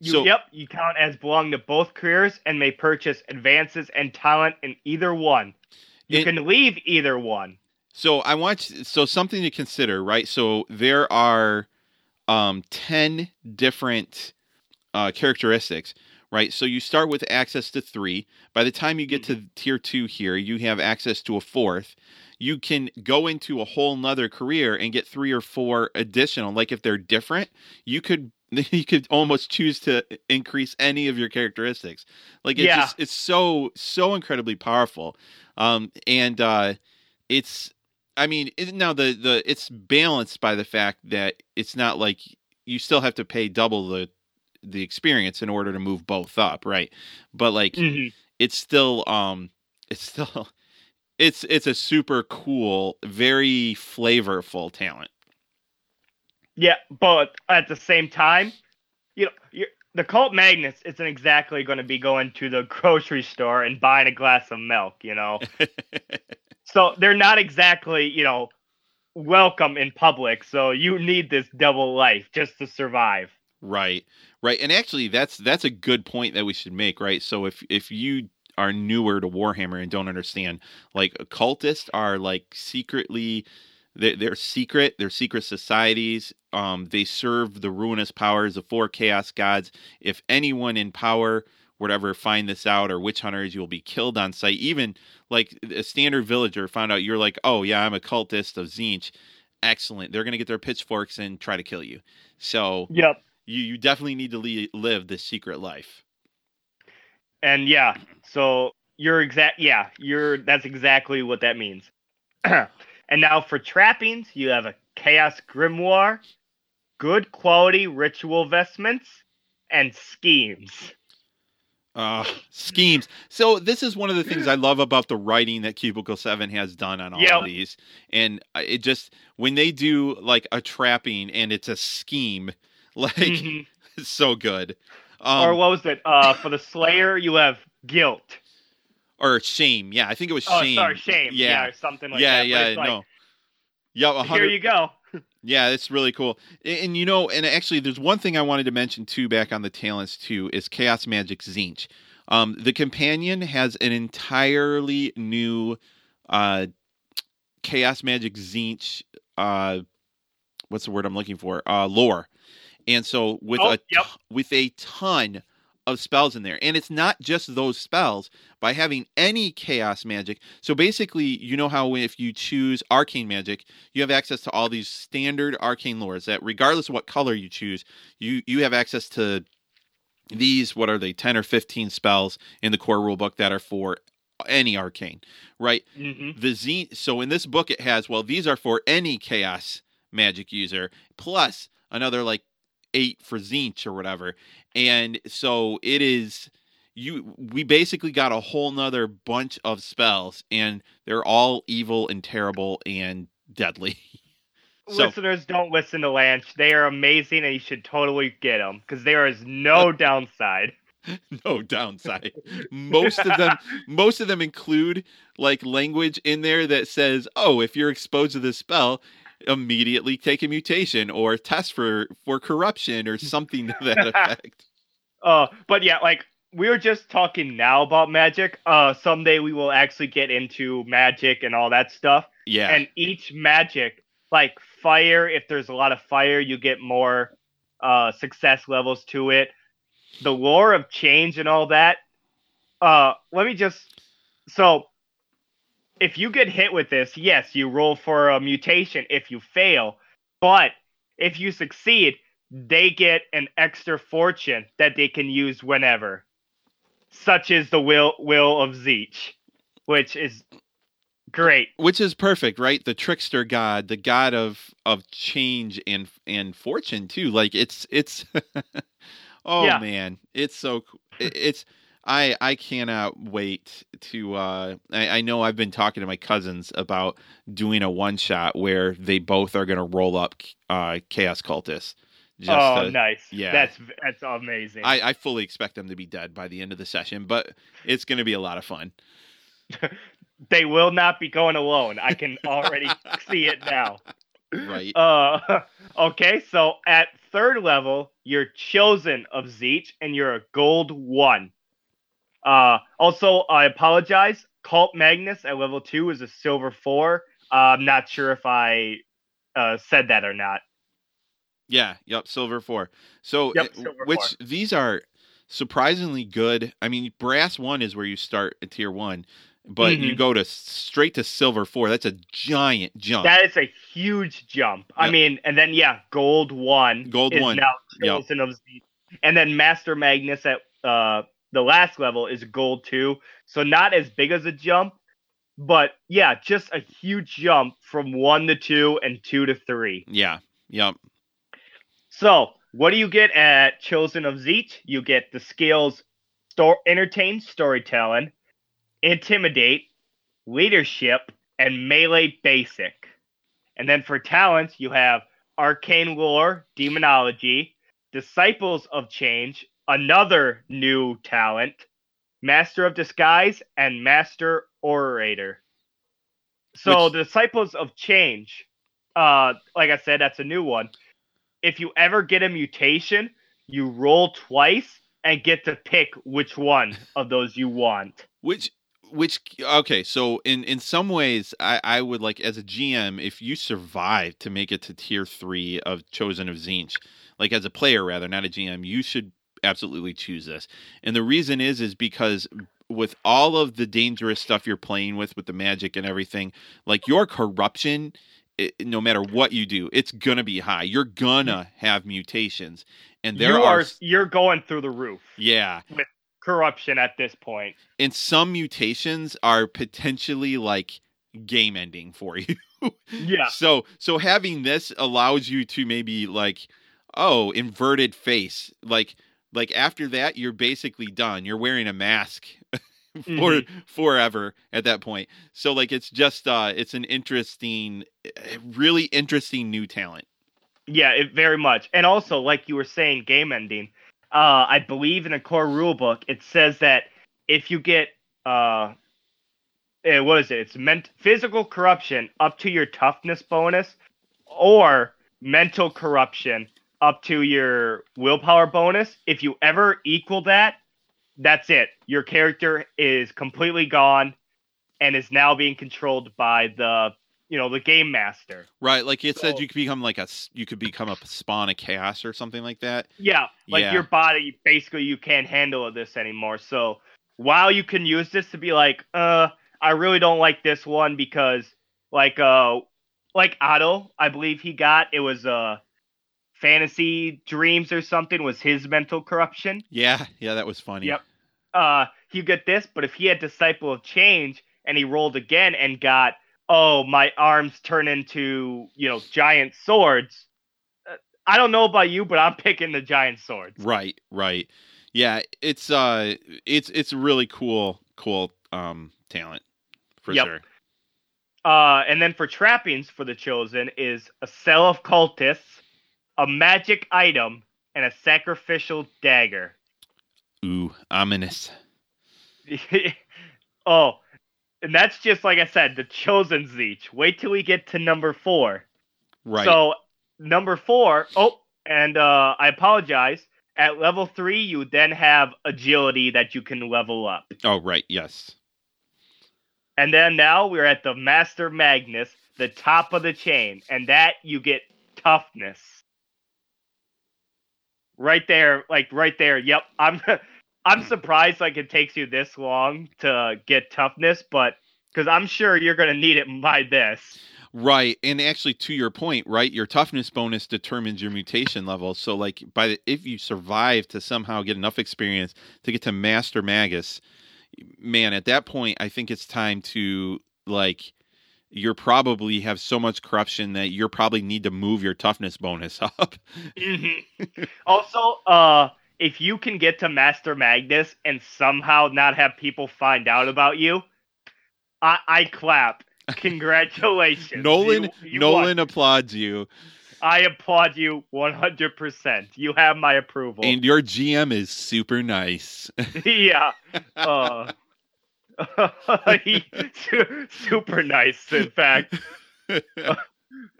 C: You,
B: So-
C: yep, you count as belonging to both careers and may purchase advances and talent in either one. You
B: It-
C: can leave either one.
B: So I want so something to consider, right? So there are um 10 different uh characteristics, right? So you start with access to 3. By the time you get to tier 2 here, you have access to a fourth. You can go into a whole nother career and get 3 or 4 additional. Like if they're different, you could you could almost choose to increase any of your characteristics. Like it's
C: Yeah.
B: just it's so so incredibly powerful. Um and uh it's I mean, it, now the the it's balanced by the fact that it's not like you still have to pay double the the experience in order to move both up, right? But like
C: Mhm.
B: it's still um it's still it's it's a super cool, very flavorful talent.
C: Yeah, but at the same time, you know, you're, the cult Magnus isn't exactly going to be going to the grocery store and buying a glass of milk, you know. so they're not exactly, you know, welcome in public. So you need this double life just to survive.
B: Right. Right. And actually that's that's a good point that we should make, right? So if if you are newer to Warhammer and don't understand, like occultists are like secretly they're, they're secret, they're secret societies. Um, they serve the ruinous powers of four chaos gods. If anyone in power whatever find this out or witch hunters you'll be killed on sight even like a standard villager found out you're like oh yeah i'm a cultist of tzeentch excellent they're going to get their pitchforks and try to kill you so
C: Yep.
B: you you definitely need to le- live this secret life
C: And yeah, so you're exact yeah, you're that's exactly what that means. and now for trappings, you have a chaos grimoire, good quality ritual vestments, and schemes.
B: Uh schemes so this is one of the things i love about the writing that cubicle 7 has done on all
C: Yep.
B: of these and it just when they do like a trapping and it's a scheme like
C: Mhm.
B: it's so good um,
C: or what was it? Uh for the Slayer you have guilt.
B: or shame. Yeah, I think it was
C: Oh
B: shame.
C: sorry, shame.
B: Yeah,
C: or something like
B: yeah,
C: that. But
B: yeah.
C: like,
B: no. Yeah, a
C: Here you go.
B: Yeah, it's really cool. And, and, you know, and actually, there's one thing I wanted to mention too, back on the talents too, is Chaos Magic Tzeentch. Um, the companion has an entirely new uh, Chaos Magic Tzeentch. Uh, what's the word I'm looking for? Uh, lore. And so with
C: Oh,
B: a
C: yep.
B: with a ton of spells in there, and it's not just those spells. By having any chaos magic, so basically, you know how if you choose arcane magic, you have access to all these standard arcane lores that regardless of what color you choose you you have access to these what are they 10 or 15 spells in the core rulebook that are for any arcane right?
C: Hmm
B: the z so in this book it has well these are for any chaos magic user plus another like eight for Tzeentch or whatever and so it is you we basically got a whole nother bunch of spells and they're all evil and terrible and deadly So-
C: Listeners, don't listen to Lanch. They are amazing, and you should totally get them because there is no downside.
B: no downside. Most of them most of them include like language in there that says, "Oh, if you're exposed to this spell, immediately take a mutation or test for for corruption or something to that effect."
C: Uh, but yeah, like we are just talking now about magic. Uh, someday we will actually get into magic and all that stuff.
B: Yeah.
C: And each magic, like fire, if there's a lot of fire, you get more uh success levels to it. The lore of change and all that. Uh, let me just so if you get hit with this, yes, you roll for a mutation if you fail, but if you succeed, they get an extra fortune that they can use whenever, such as the will will of Tzeentch, which is great.
B: Which is perfect, right? The trickster god, the god of of change and and fortune too. Like it's it's Oh
C: Yeah.
B: man, it's so it's I I cannot wait to uh I, I know I've been talking to my cousins about doing a one shot where they both are gonna roll up uh chaos cultists. Just
C: oh,
B: to-
C: nice.
B: yeah.
C: that's that's amazing.
B: I, I fully expect them to be dead by the end of the session, but it's gonna be a lot of fun.
C: they will not be going alone. I can already see it now.
B: Right.
C: Uh, okay, so at third level, you're chosen of Tzeentch, and you're a gold one. Uh, also, I apologize. Cult Magnus at level two is a silver four. Uh, I'm not sure if I uh, said that or not.
B: Yeah, yep, silver four. So,
C: Yep, silver
B: which these are surprisingly good. I mean, brass one is where you start at tier one, but you
C: Mhm.
B: go to straight to silver four. That's a giant jump.
C: That is a huge jump. I mean, and then yeah, gold one.
B: Gold
C: is
B: one.
C: now
B: Yep.
C: of Tzeentch, and then Master Magnus at uh the last level is gold two. So not as big as a jump, but yeah, just a huge jump from one to two and two to three.
B: yeah, yep,
C: So what do you get at Chosen of Tzeentch? You get the skills sto- entertain storytelling, intimidate, leadership, and melee basic. And then for talents, you have Arcane Lore, Demonology, Disciples of Change, another new talent, Master of Disguise, and Master Orator. So
B: Which-
C: the Disciples of Change, uh, like I said, that's a new one. If you ever get a mutation, you roll twice and get to pick which one of those you want.
B: Which which okay, so in in some ways I I would like as a GM if you survive to make it to tier 3 of Chosen of Tzeentch, like as a player rather, not a GM, you should absolutely choose this. And the reason is is because with all of the dangerous stuff you're playing with with the magic and everything, like your corruption it, no matter what you do, it's gonna be high. You're gonna mm-hmm. have mutations, and there
C: you
B: are,
C: are you're going through the roof.
B: yeah, with
C: Corruption at this point.
B: and some mutations are potentially like game ending for you.
C: Yeah.
B: So so having this allows you to maybe like oh inverted face like like after that you're basically done. You're wearing a mask for
C: Mhm.
B: forever at that point. So like it's just uh it's an interesting really interesting new talent.
C: Yeah, it very much. And also, like you were saying, game ending. Uh, I believe in the core rule book it says that if you get uh, eh, what is it? It's meant physical corruption up to your toughness bonus, or mental corruption up to your willpower bonus. If you ever equal that, that's it. Your character is completely gone, and is now being controlled by the you know the game master.
B: Right, like it said you could become like a you could become a spawn of chaos or something like that.
C: Yeah, like
B: Yeah.
C: your body basically you can't handle this anymore. So while you can use this to be like, uh, I really don't like this one because like uh like Otto, I believe he got it was uh fantasy dreams or something was his mental corruption.
B: Yeah, yeah, that was funny.
C: Yep. Uh you get this, but if he had disciple of change and he rolled again and got oh my arms turn into you know giant swords. uh, I don't know about you, but I'm picking the giant swords.
B: Right, right. Yeah, it's uh it's it's really cool cool um talent for
C: Yep.
B: sure.
C: Uh, and then for trappings for the chosen is a cell of cultists, a magic item, and a sacrificial dagger.
B: Ooh, ominous.
C: oh, and that's just like I said, the chosen Tzeentch. Wait till we get to number four.
B: Right.
C: So number four, oh, and uh, I apologize. At level three, you then have agility that you can level up.
B: oh, right. Yes.
C: And then now we're at the Master Magnus, the top of the chain, and that you get toughness. Right there, like right there. Yep, I'm I'm surprised like it takes you this long to get toughness, but because I'm sure you're gonna need it by this.
B: Right. And actually to your point, right, your toughness bonus determines your mutation level. So like by the, if you survive to somehow get enough experience to get to master magus, man, at that point I think it's time to like you're probably have so much corruption that you're probably need to move your toughness bonus up.
C: Mhm. also, uh, if you can get to Master Magnus and somehow not have people find out about you, I, I clap. Congratulations,
B: Nolan
C: You- you won.
B: Nolan applauds you
C: I applaud you 100%. You have my approval.
B: and your GM is super nice.
C: yeah. Uh, super nice, in fact.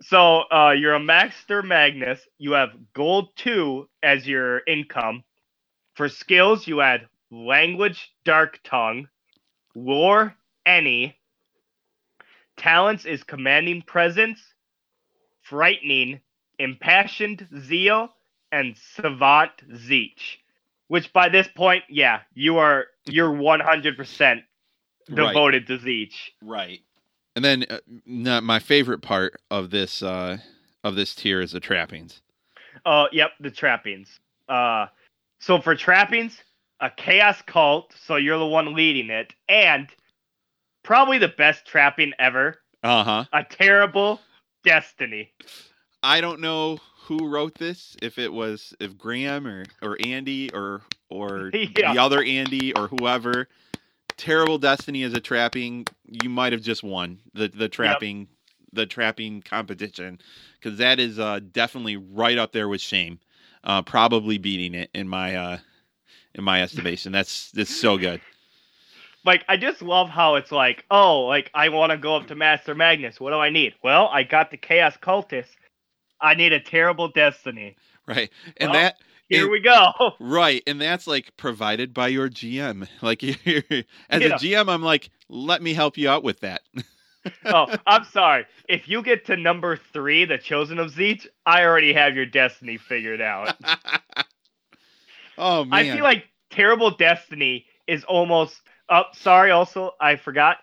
C: So uh, you're a Master Magnus. You have gold two as your income. For skills, you add language, dark tongue, lore, any. Talents is commanding presence, frightening, impassioned zeal, and savant tzeentch. Which by this point, yeah, you are you're 100%
B: Right.
C: devoted to tzeentch.
B: Right. And then uh, not my favorite part of this uh of this tier is the trappings.
C: Uh, yep, the trappings. Uh, so for trappings, a chaos cult. So you're the one leading it, and probably the best trapping ever.
B: Uh-huh.
C: A terrible destiny.
B: I don't know who wrote this, if it was if Graham or or Andy or or
C: Yeah.
B: the other Andy or whoever. Terrible destiny as a trapping. You might have just won the the trapping the trapping competition because that is uh, definitely right up there with shame, uh, probably beating it in my uh, in my estimation. That's that's so good.
C: Like I just love how it's like, oh, like I want to go up to Master Magnus. What do I need? Well, I got the Chaos Cultist. I need a terrible destiny.
B: Right, and
C: Well,
B: that
C: Here
B: and-
C: we go.
B: Right, and that's like provided by your GM. Like as a GM, I'm like, let me help you out with that.
C: oh, I'm sorry. If you get to number three, the Chosen of Tzeentch, I already have your destiny figured out.
B: oh man,
C: I feel like terrible destiny is almost. Oh, sorry. Also, I forgot.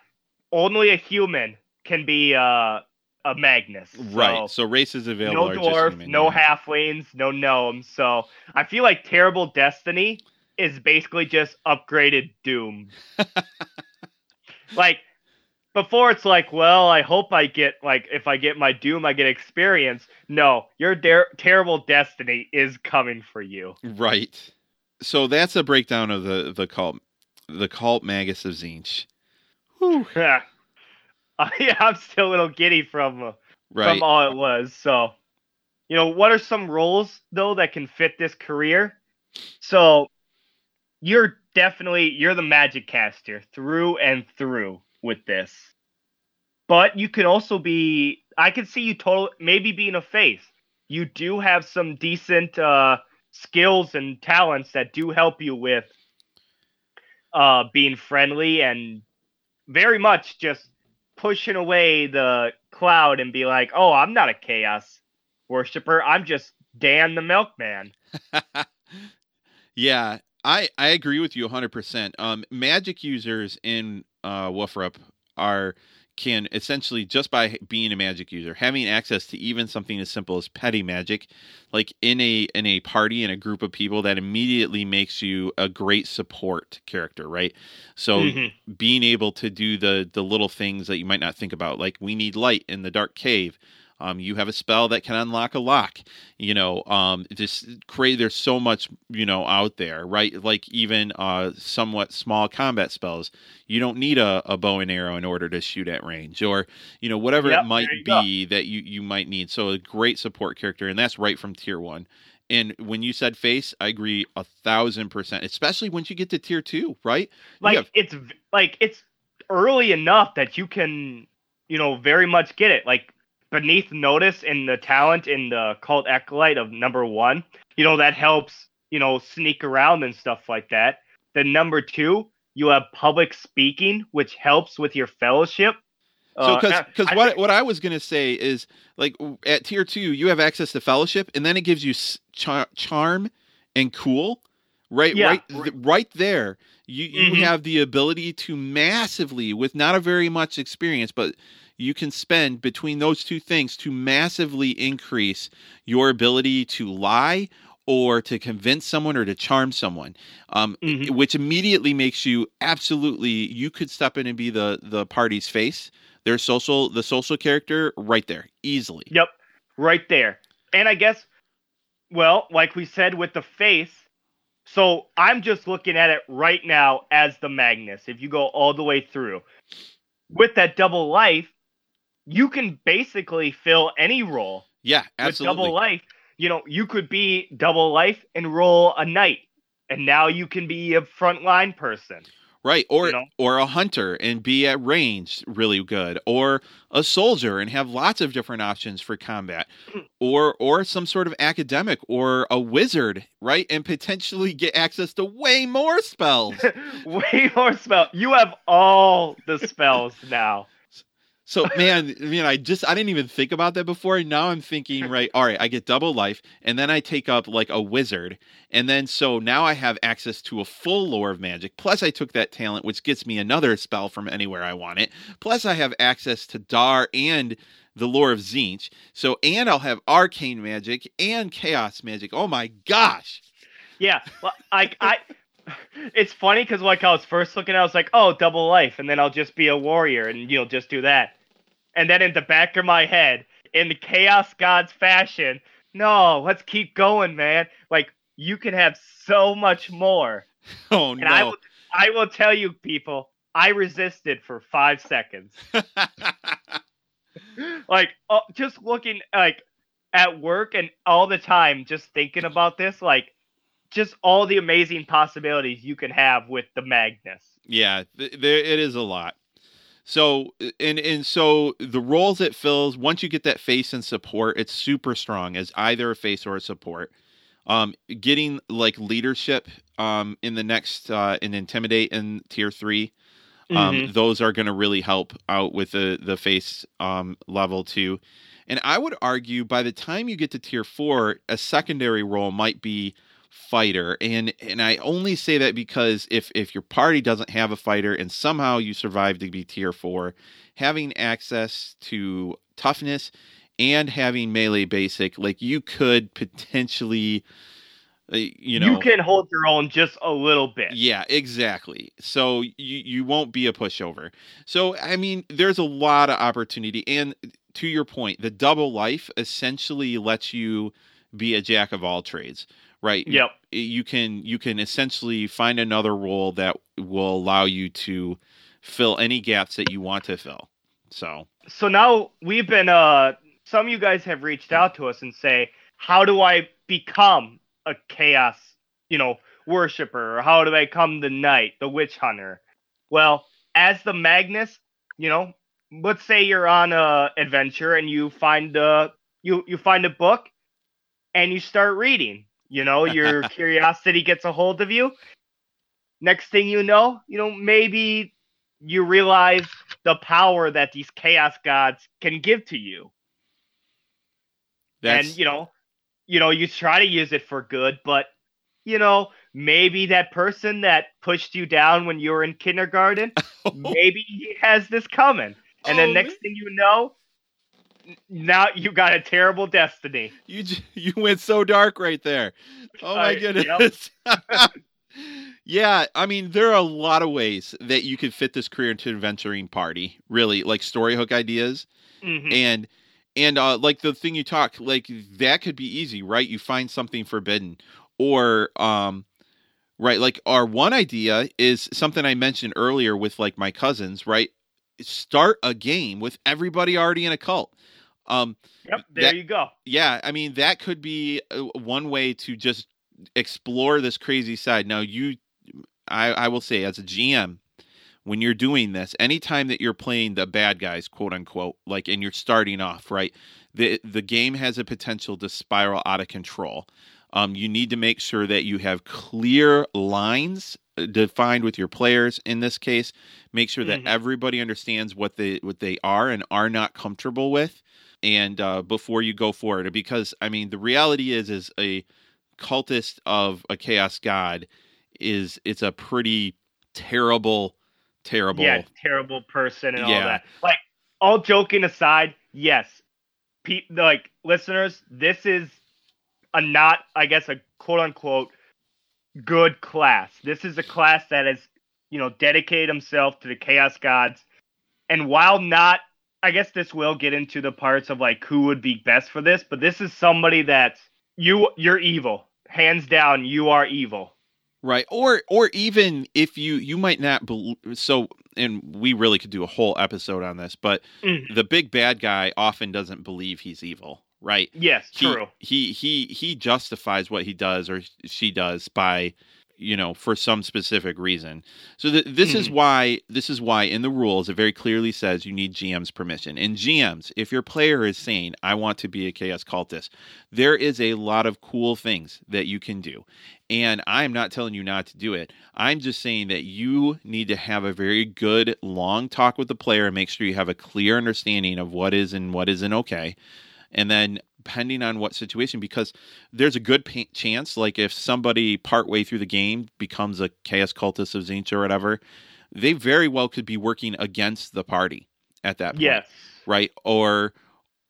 C: Only a human can be uh, a Magnus. So
B: right. So races available
C: no dwarf, no halflings, no gnomes. So I feel like terrible destiny is basically just upgraded Doom. like before, it's like, well, I hope I get like if I get my Doom, I get experience. No, your terrible destiny is coming for you.
B: Right. So that's a breakdown of the the cult, the cult magus of Tzeentch.
C: Uh, yeah, I'm still a little giddy from uh,
B: Right.
C: from all it was. So, you know, what are some roles though that can fit this career? So, you're definitely you're the magic caster through and through with this. But you can also be I could see you total maybe being a face. You do have some decent uh skills and talents that do help you with uh being friendly and very much just pushing away the cloud and be like, "Oh, I'm not a chaos worshiper. I'm just Dan the Milkman."
B: yeah, I I agree with you 100%. Um magic users in uh are can essentially just by being a magic user, having access to even something as simple as petty magic, like in a in a party in a group of people that immediately makes you a great support character, right? So
C: Mhm.
B: being able to do the the little things that you might not think about like we need light in the dark cave um, you have a spell that can unlock a lock you know um, just create there's so much you know out there right? Like even uh, somewhat small combat spells. You don't need a, a bow and arrow in order to shoot at range or you know whatever
C: Yep,
B: it might
C: you go.
B: be that you you might need. So a great support character and that's right from tier one. And when you said face i agree a thousand percent especially once you get to tier two right?
C: Like
B: have-
C: it's like it's early enough that you can, you know, very much get it. Like beneath notice in the talent in the cult acolyte of number one, you know, that helps, you know, sneak around and stuff like that. Then number two, you have public speaking, which helps with your fellowship.
B: So
C: Uh,
B: because
C: uh,
B: because
C: I
B: what what I was gonna say is like at tier two you have access to fellowship and then it gives you char- charm and cool right
C: Yeah,
B: right th- right there you you
C: Mhm.
B: have the ability to massively with not a very much experience but you can spend between those two things to massively increase your ability to lie or to convince someone or to charm someone um,
C: Mhm.
B: which immediately makes you absolutely you could step in and be the the party's face their social the social character right there easily
C: Yep, right there. And I guess, well, like we said with the face, so I'm just looking at it right now as the Magnus. If you go all the way through with that double life, you can basically fill any role
B: yeah
C: with
B: absolutely
C: double life. You know, you could be double life and roll a knight, and now you can be a frontline person.
B: right or
C: you know?
B: or a hunter and be at range really good or a soldier and have lots of different options for combat or or some sort of academic or a wizard right and potentially get access to way more spells
C: Way more spells. You have all the spells now.
B: So man, I mean, I just I didn't even think about that before. Now I'm thinking, right, all right, I get double life, and then I take up like a wizard, and then so now I have access to a full lore of magic. Plus, I took that talent, which gets me another spell from anywhere I want it. Plus, I have access to Dhar and the lore of Tzeentch. So, and I'll have arcane magic and chaos magic. Oh my gosh!
C: Yeah, well, like I, it's funny because like I was first looking, I was like, oh, double life, and then I'll just be a warrior, and you'll just do that. And then in the back of my head, in the chaos gods fashion, no, let's keep going, man. Like you can have so much more,
B: Oh
C: and I
B: no!
C: will, I will tell you, people, I resisted for five seconds. like uh, just looking like at work and all the time just thinking about this like just all the amazing possibilities you can have with the Magnus.
B: Yeah, th- there it is a lot. So and and so the roles it fills once you get that face and support, it's super strong as either a face or a support. Um, getting like leadership um, in the next uh, in intimidate in tier three, um,
C: Mhm.
B: those are going to really help out with the the face um, level too. And I would argue by the time you get to tier four, a secondary role might be fighter. And and I only say that because if if your party doesn't have a fighter and somehow you survive to be tier four, having access to toughness and having melee basic, like you could potentially, uh, you know,
C: you can hold your own just a little bit.
B: yeah, exactly. So you you won't be a pushover. So I mean, there's a lot of opportunity, and to your point, the double life essentially lets you be a jack of all trades, right?
C: Yep.
B: You can you can essentially find another role that will allow you to fill any gaps that you want to fill. So
C: So now we've been uh some of you guys have reached out to us and say, "How do I become a chaos, you know, worshiper or how do I become the knight, the witch hunter?" Well, as the Magnus, you know, let's say you're on a adventure and you find a you you find a book and you start reading. You know, your curiosity gets a hold of you. Next thing you know, you know, maybe you realize the power that these chaos gods can give to you.
B: that's
C: And you know, you know, you try to use it for good, but you know, maybe that person that pushed you down when you were in kindergarten, maybe he has this coming. And then
B: Oh,
C: next thing you know, now you got a terrible destiny.
B: You j- you went so dark right there. Oh my
C: yep.
B: goodness. yeah, I mean there are a lot of ways that you could fit this career into adventuring party. Really, like story hook ideas
C: Mhm.
B: and and uh like the thing you talk like that could be easy, right? You find something forbidden or um right like our one idea is something I mentioned earlier with like my cousins, right? Start a game with everybody already in a cult. Um
C: Yep, there
B: that-
C: you go.
B: yeah i mean that could be uh, one way to just explore this crazy side now you i i will say as a gm when you're doing this anytime that you're playing the bad guys quote unquote like and you're starting off right the the game has a potential to spiral out of control um, you need to make sure that you have clear lines uh, defined with your players in this case make sure that
C: Mhm.
B: everybody understands what they what they are and are not comfortable with and uh, before you go forward because i mean the reality is is a cultist of a chaos god is it's a pretty terrible terrible
C: Yeah, terrible person and all that. Like, all joking aside, yes, pe- like listeners, this is a not, I guess, a quote unquote good class. This is a class that has, you know, dedicated himself to the chaos gods, and while not, I guess this will get into the parts of like who would be best for this, but this is somebody that's you, you're evil, hands down, you are evil.
B: right or or even if you you might not believe so and we really could do a whole episode on this but
C: Mhm.
B: the big bad guy often doesn't believe he's evil right
C: Yes,
B: he,
C: true.
B: he he he justifies what he does or she does by you know for some specific reason. So th- this is
C: Mhm.
B: why this is why in the rules it very clearly says you need gm's permission. And gms if your player is saying i want to be a chaos cultist there is a lot of cool things that you can do. And i'm not telling you not to do it. I'm just saying that you need to have a very good long talk with the player and make sure you have a clear understanding of what is and what isn't okay. And then depending on what situation because there's a good pa- chance like if somebody partway through the game becomes a chaos cultist of tzeentch or whatever they very well could be working against the party at that point
C: Yes.
B: right or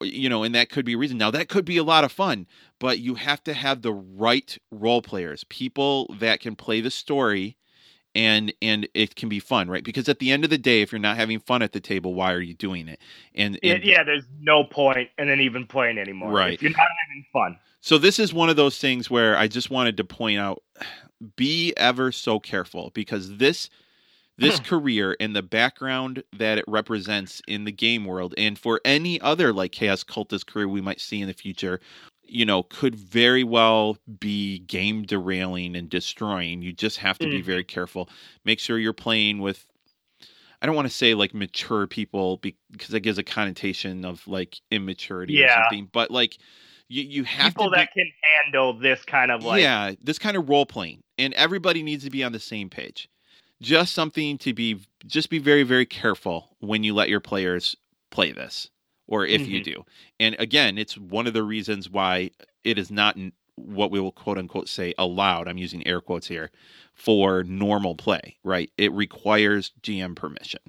B: you know and that could be a reason now that could be a lot of fun but you have to have the right role players people that can play the story and and it can be fun right because at the end of the day if you're not having fun at the table why are you doing it and,
C: Yeah,
B: and
C: yeah, there's no point in then even playing anymore.
B: Right.
C: If you're not having fun.
B: So this is one of those things where I just wanted to point out be ever so careful because this this career and the background that it represents in the game world and for any other like chaos cultist career we might see in the future you know could very well be game derailing and destroying you just have to be
C: Mm.
B: very careful make sure you're playing with i don't want to say like mature people because that gives a connotation of like immaturity or
C: Yeah.
B: something but like you, you have
C: People
B: to be,
C: that can handle this kind of like
B: yeah, this kind of role playing, and everybody needs to be on the same page. Just something to be, just be very, very careful when you let your players play this, or if you
C: Mhm.
B: do. And again, it's one of the reasons why it is not what we will quote unquote say allowed. I'm using air quotes here for normal play, right? It requires GM permission.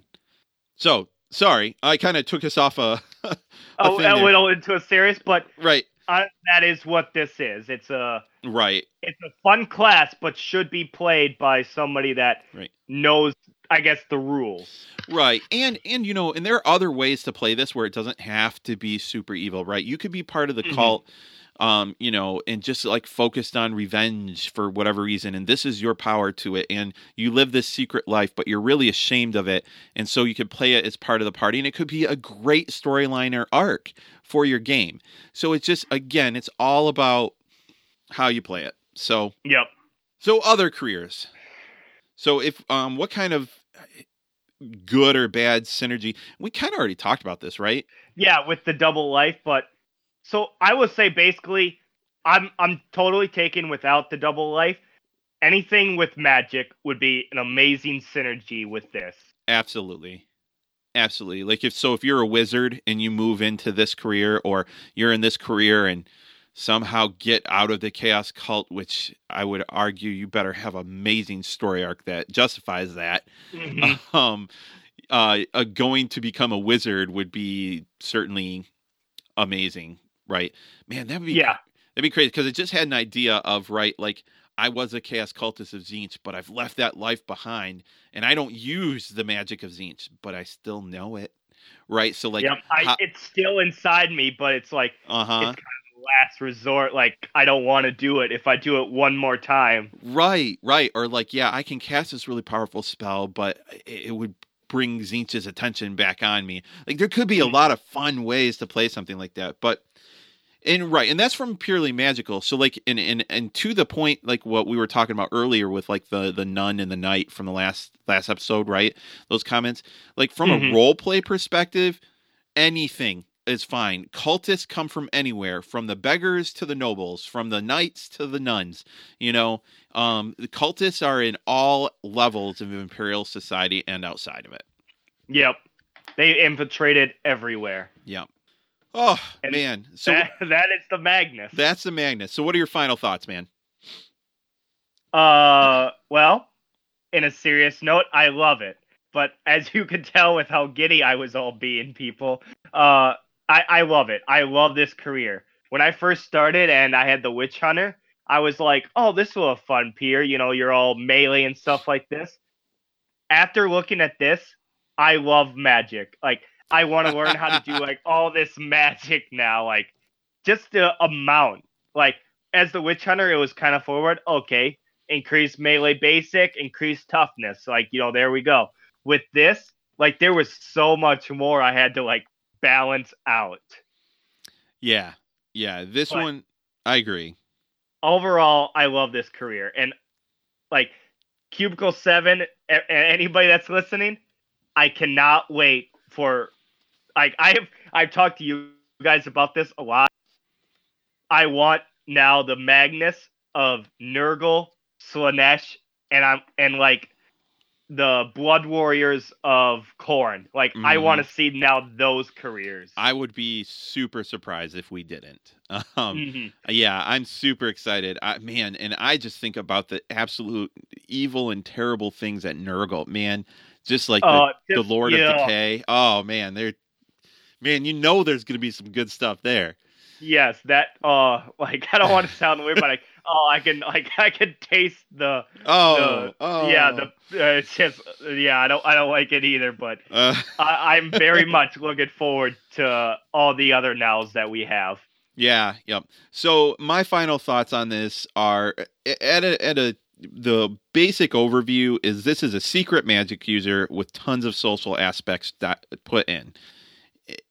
B: So sorry, I kind of took us off a, a
C: oh, a little into a serious, but
B: right,
C: uh, that is what this is. It's a
B: right.
C: it's a fun class, but should be played by somebody that
B: Right.
C: knows, I guess, the rules.
B: Right. And and you know, and there are other ways to play this where it doesn't have to be super evil, right? You could be part of the
C: Mhm.
B: cult um, you know, and just like focused on revenge for whatever reason and this is your power to it and you live this secret life but you're really ashamed of it and so you could play it as part of the party and it could be a great storyline or arc for your game. So it's just again, it's all about how you play it. So
C: Yep.
B: so other careers. So if um what kind of good or bad synergy? We kind of already talked about this, right?
C: Yeah, with the double life, but so I would say basically I'm I'm totally taken without the double life. Anything with magic would be an amazing synergy with this.
B: Absolutely. Absolutely. Like if so if you're a wizard and you move into this career or you're in this career and somehow get out of the chaos cult which I would argue you better have amazing story arc that justifies that.
C: Mhm.
B: um uh, uh going to become a wizard would be certainly amazing right man that would be
C: Yeah.
B: that'd be crazy because it just had an idea of right like i was a chaos cultist of tzeentch but i've left that life behind and i don't use the magic of tzeentch but i still know it right so like
C: yep. I,
B: how-
C: it's still inside me, but it's like
B: uh-huh
C: it's kind last resort. Like I don't want to do it. If I do it one more time,
B: Right, right. Or like, yeah, I can cast this really powerful spell, but it, it would bring Tzeentch's attention back on me. Like there could be a
C: Mhm.
B: lot of fun ways to play something like that. But and right, and that's from purely magical. So like and and and to the point, like what we were talking about earlier with like the the nun and the knight from the last last episode, right? Those comments. Like from a
C: Mhm.
B: role play perspective, anything is fine. Cultists come from anywhere, from the beggars to the nobles, from the knights to the nuns. You know, um, the cultists are in all levels of imperial society and outside of it.
C: yep, they infiltrated everywhere.
B: Yep. Oh
C: And
B: man, so
C: that, that is the Magnus.
B: that's the Magnus. So what are your final thoughts, man?
C: Uh, well, in a serious note, I love it. But as you can tell with how giddy I was all being, people, uh, I, I love it. I love this career. When I first started and I had the Witch Hunter, I was like, oh, this will have fun, Peer. You know, you're all melee and stuff like this. After looking at this, I love magic. Like, I want to learn how to do like all this magic now. Like, just the amount. Like, as the Witch Hunter, it was kind of forward. Okay, increase melee basic, increase toughness. Like, you know, there we go. With this, like there was so much more I had to like balance out.
B: Yeah, yeah. This
C: But-
B: one, I agree.
C: Overall, I love this career. And like Cubicle 7, a- a- anybody that's listening, I cannot wait for like I've I've talked to you guys about this a lot. I want now the Magnus of Nurgle, Slaanesh, and I'm and like the Blood Warriors of Khorne. Like I
B: Mhm.
C: want to see now those careers.
B: I would be super surprised if we didn't. Um,
C: Mhm.
B: Yeah, I'm super excited. I, man, and I just think about the absolute evil and terrible things at Nurgle. Man, just like the,
C: Uh,
B: the Lord
C: yeah.
B: of Decay. Oh man, they're man, you know there's gonna be some good stuff there.
C: Yes, that uh like I don't want to sound weird, but like oh I can like I can taste the
B: Oh, oh,
C: yeah the uh, it's just yeah I don't I don't like it either, but
B: Uh,
C: I, I'm very much looking forward to all the other nows that we have.
B: yeah, yep. So my final thoughts on this are at a at a the basic overview is this is a secret magic user with tons of social aspects that put in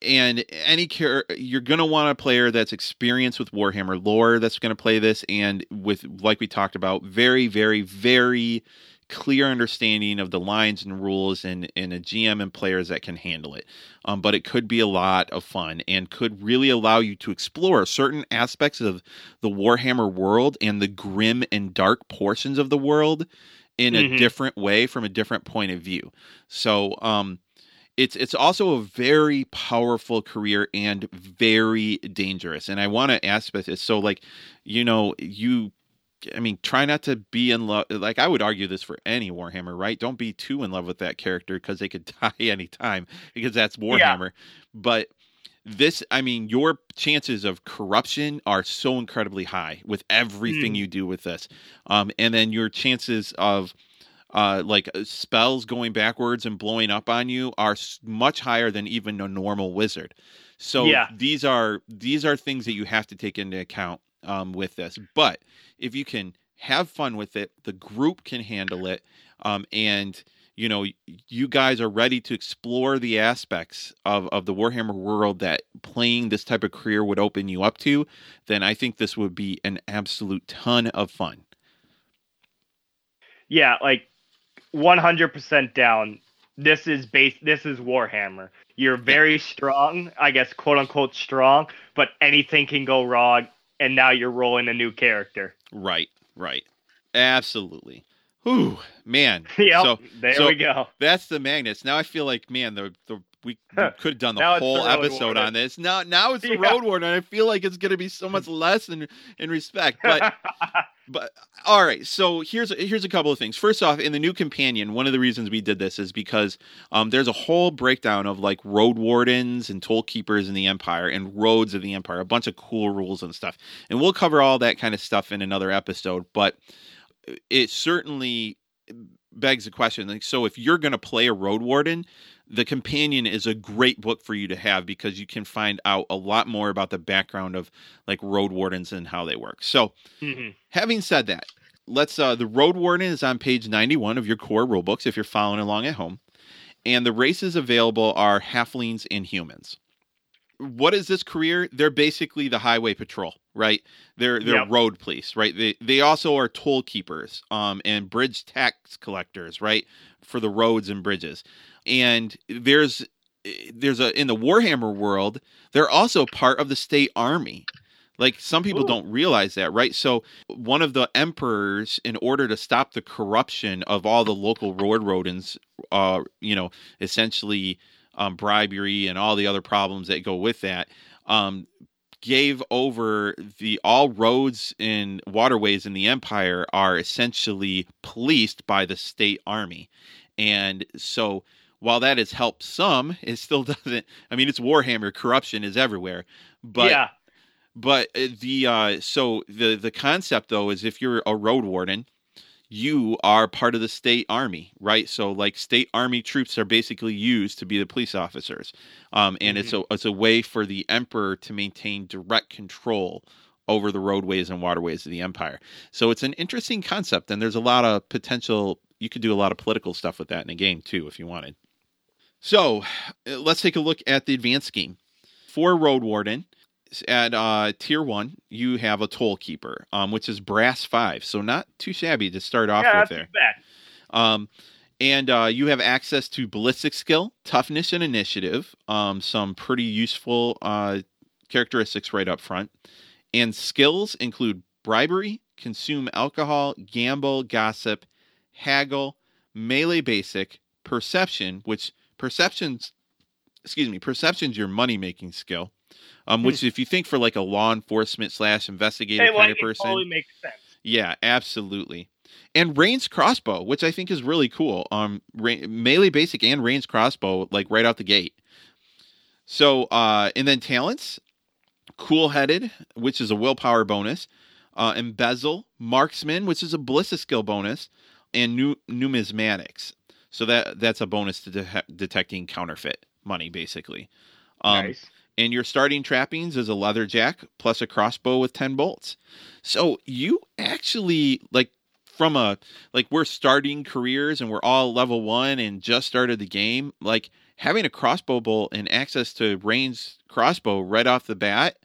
B: and any care you're going to want a player that's experienced with warhammer lore that's going to play this and with like we talked about very very very clear understanding of the lines and rules and, and a gm and players that can handle it um, but it could be a lot of fun and could really allow you to explore certain aspects of the warhammer world and the grim and dark portions of the world in
C: Mhm.
B: a different way from a different point of view so um it's it's also a very powerful career and very dangerous. And I want to ask about this. So, like, you know, you, I mean, try not to be in love. Like, I would argue this for any Warhammer, right? Don't be too in love with that character because they could die anytime because that's Warhammer. But this, I mean, your chances of corruption are so incredibly high with everything
C: Mm.
B: you do with this. Um, and then your chances of uh, like uh, spells going backwards and blowing up on you are much higher than even a normal wizard. So
C: Yeah.
B: these are these are things that you have to take into account um, with this. But if you can have fun with it, the group can handle it, um, and you know you guys are ready to explore the aspects of, of the Warhammer world that playing this type of career would open you up to, then I think this would be an absolute ton of fun.
C: Yeah, like 100% down. This is base. This is Warhammer. You're very strong, I guess, quote unquote strong, but anything can go wrong, and now you're rolling a new character.
B: Right, right. Absolutely. Whew, man.
C: Yep,
B: So
C: there
B: so
C: we go.
B: that's the magnets. Now I feel like, man, the the we, we could have done the
C: it's the
B: whole episode
C: Warden.
B: on this. Now now it's the
C: Yeah.
B: road warden, and I feel like it's gonna be so much less in in respect. But but all right, so here's here's a couple of things. First off, in the new companion, one of the reasons we did this is because um, there's a whole breakdown of like road wardens and toll keepers in the Empire and roads of the Empire, a bunch of cool rules and stuff. And we'll cover all that kind of stuff in another episode. But it certainly begs the question. Like, so if you're going to play a road warden, the companion is a great book for you to have because you can find out a lot more about the background of like road wardens and how they work. So
C: Mhm.
B: having said that, let's uh the road warden is on page 91 of your core rulebooks if you're following along at home. And the races available are halflings and humans. What is this career? They're basically the highway patrol, right? They're they're
C: Yep.
B: road police, right? They they also are toll keepers, um, and bridge tax collectors, right, for the roads and bridges. And there's there's a in the Warhammer world, they're also part of the state army. Like some people
C: Ooh.
B: don't realize that, right? So one of the emperors, in order to stop the corruption of all the local road wardens, uh, you know, essentially um, bribery and all the other problems that go with that, um, gave over the all roads and waterways in the empire are essentially policed by the state army, and so while that has helped some, it still doesn't. I mean, it's Warhammer. Corruption is everywhere, but
C: yeah,
B: but uh, the uh, so the the concept though is if you're a road warden, you are part of the state army, right? So like state army troops are basically used to be the police officers, um, and it's a it's a way for the emperor to maintain direct control over the roadways and waterways of the empire. So it's an interesting concept, and there's a lot of potential. You could do a lot of political stuff with that in a game too, if you wanted. So uh, let's take a look at the advanced scheme for road warden at uh, tier one, you have a toll keeper, um, which is brass five, so not too shabby to start off
C: yeah,
B: with there. Um, and uh, you have access to ballistic skill, toughness, and initiative. Um, some pretty useful uh, characteristics right up front. And skills include bribery, consume alcohol, gamble, gossip, haggle, melee basic, perception, which perceptions, excuse me, perception's your money making skill. Um, which if you think for like a law enforcement slash investigator
C: Hey, well,
B: kind of person,
C: totally makes sense.
B: yeah, absolutely. And Range crossbow, which I think is really cool. Um, ra- melee basic and Range crossbow, like right out the gate. So, uh, and then talents, cool headed, which is a willpower bonus. Uh, embezzle, marksman, which is a ballistic skill bonus, and nu- numismatics. So that that's a bonus to de- detecting counterfeit money, basically. Um,
C: nice.
B: and your starting trappings is a leather jack plus a crossbow with 10 bolts. So you actually like from a like we're starting careers and we're all level one and just started the game, like having a crossbow bolt and access to range crossbow right off the bat.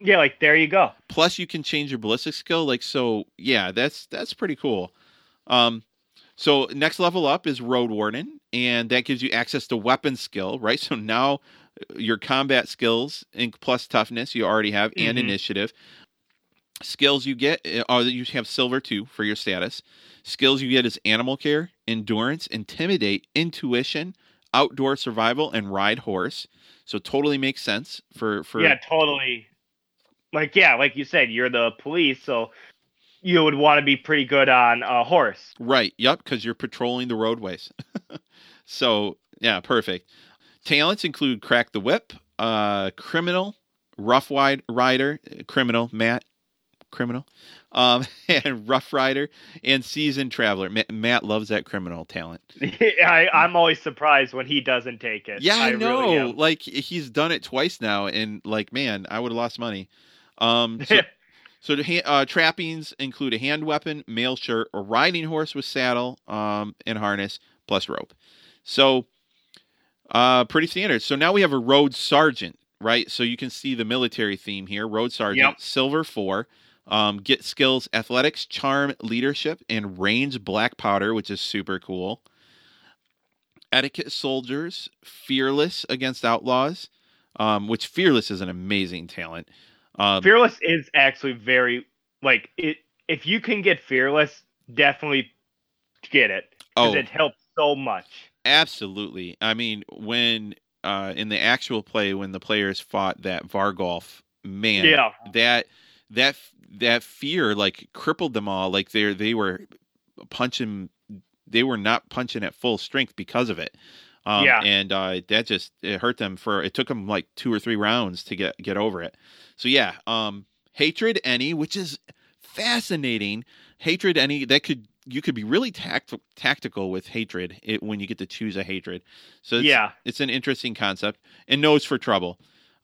C: Yeah, like there you go.
B: Plus, you can change your ballistic skill. Like so, yeah, that's that's pretty cool. Um, so next level up is Road Warden, and that gives you access to weapon skill, right? So now uh, your combat skills and plus toughness you already have, and
C: Mhm.
B: initiative. Skills you get uh, are that you have silver two for your status. Skills you get is animal care, endurance, intimidate, intuition, outdoor survival, and ride horse. So totally makes sense for for
C: Yeah, totally. Like yeah, like you said, you're the police, so you would want to be pretty good on a horse.
B: Right. Yep. Because you're patrolling the roadways. so yeah, perfect. Talents include crack the whip, uh, criminal, rough wide rider, criminal, Matt, criminal, um, and rough rider, and seasoned traveler. Ma- Matt loves that criminal talent.
C: I, I'm always surprised when he doesn't take it.
B: Yeah, I, know.
C: Really
B: like he's done it twice now, and like, man, I would have lost money. Um, so, so the uh, trappings include a hand weapon, mail shirt, a riding horse with saddle um, and harness, plus rope. So, uh, pretty standard. So now we have a road sergeant, right? So you can see the military theme here. Road sergeant,
C: Yep.
B: silver four. Um, get skills, athletics, charm, leadership, and range black powder, which is super cool. Etiquette soldiers, fearless against outlaws, um, which fearless is an amazing talent. Um,
C: Fearless is actually very like it. If you can get fearless, definitely get it because
B: oh,
C: it helps so much.
B: Absolutely. I mean, when uh, in the actual play, when the players fought that Vargulf, man,
C: Yeah,
B: that that that fear like crippled them all. Like they they were punching, they were not punching at full strength because of it. Um,
C: Yeah.
B: and uh, that just it hurt them for. It took them like two or three rounds to get get over it. So yeah, um, hatred any, which is fascinating. Hatred any that could you could be really tact- tactical with hatred it, when you get to choose a hatred. So it's,
C: yeah,
B: it's an interesting concept and nose for trouble.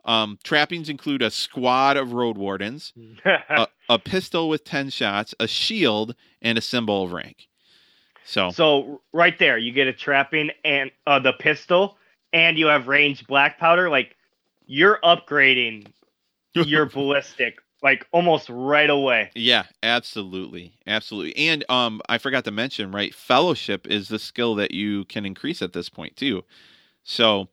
B: Um, trappings include a squad of road wardens, a, a pistol with 10 shots, a shield, and a symbol of rank. So,
C: so right there, you get a trapping and uh, the pistol, and you have ranged black powder. Like you're upgrading your ballistic like almost right away.
B: yeah, absolutely. Absolutely. And um I forgot to mention, right? Fellowship is the skill that you can increase at this point too. So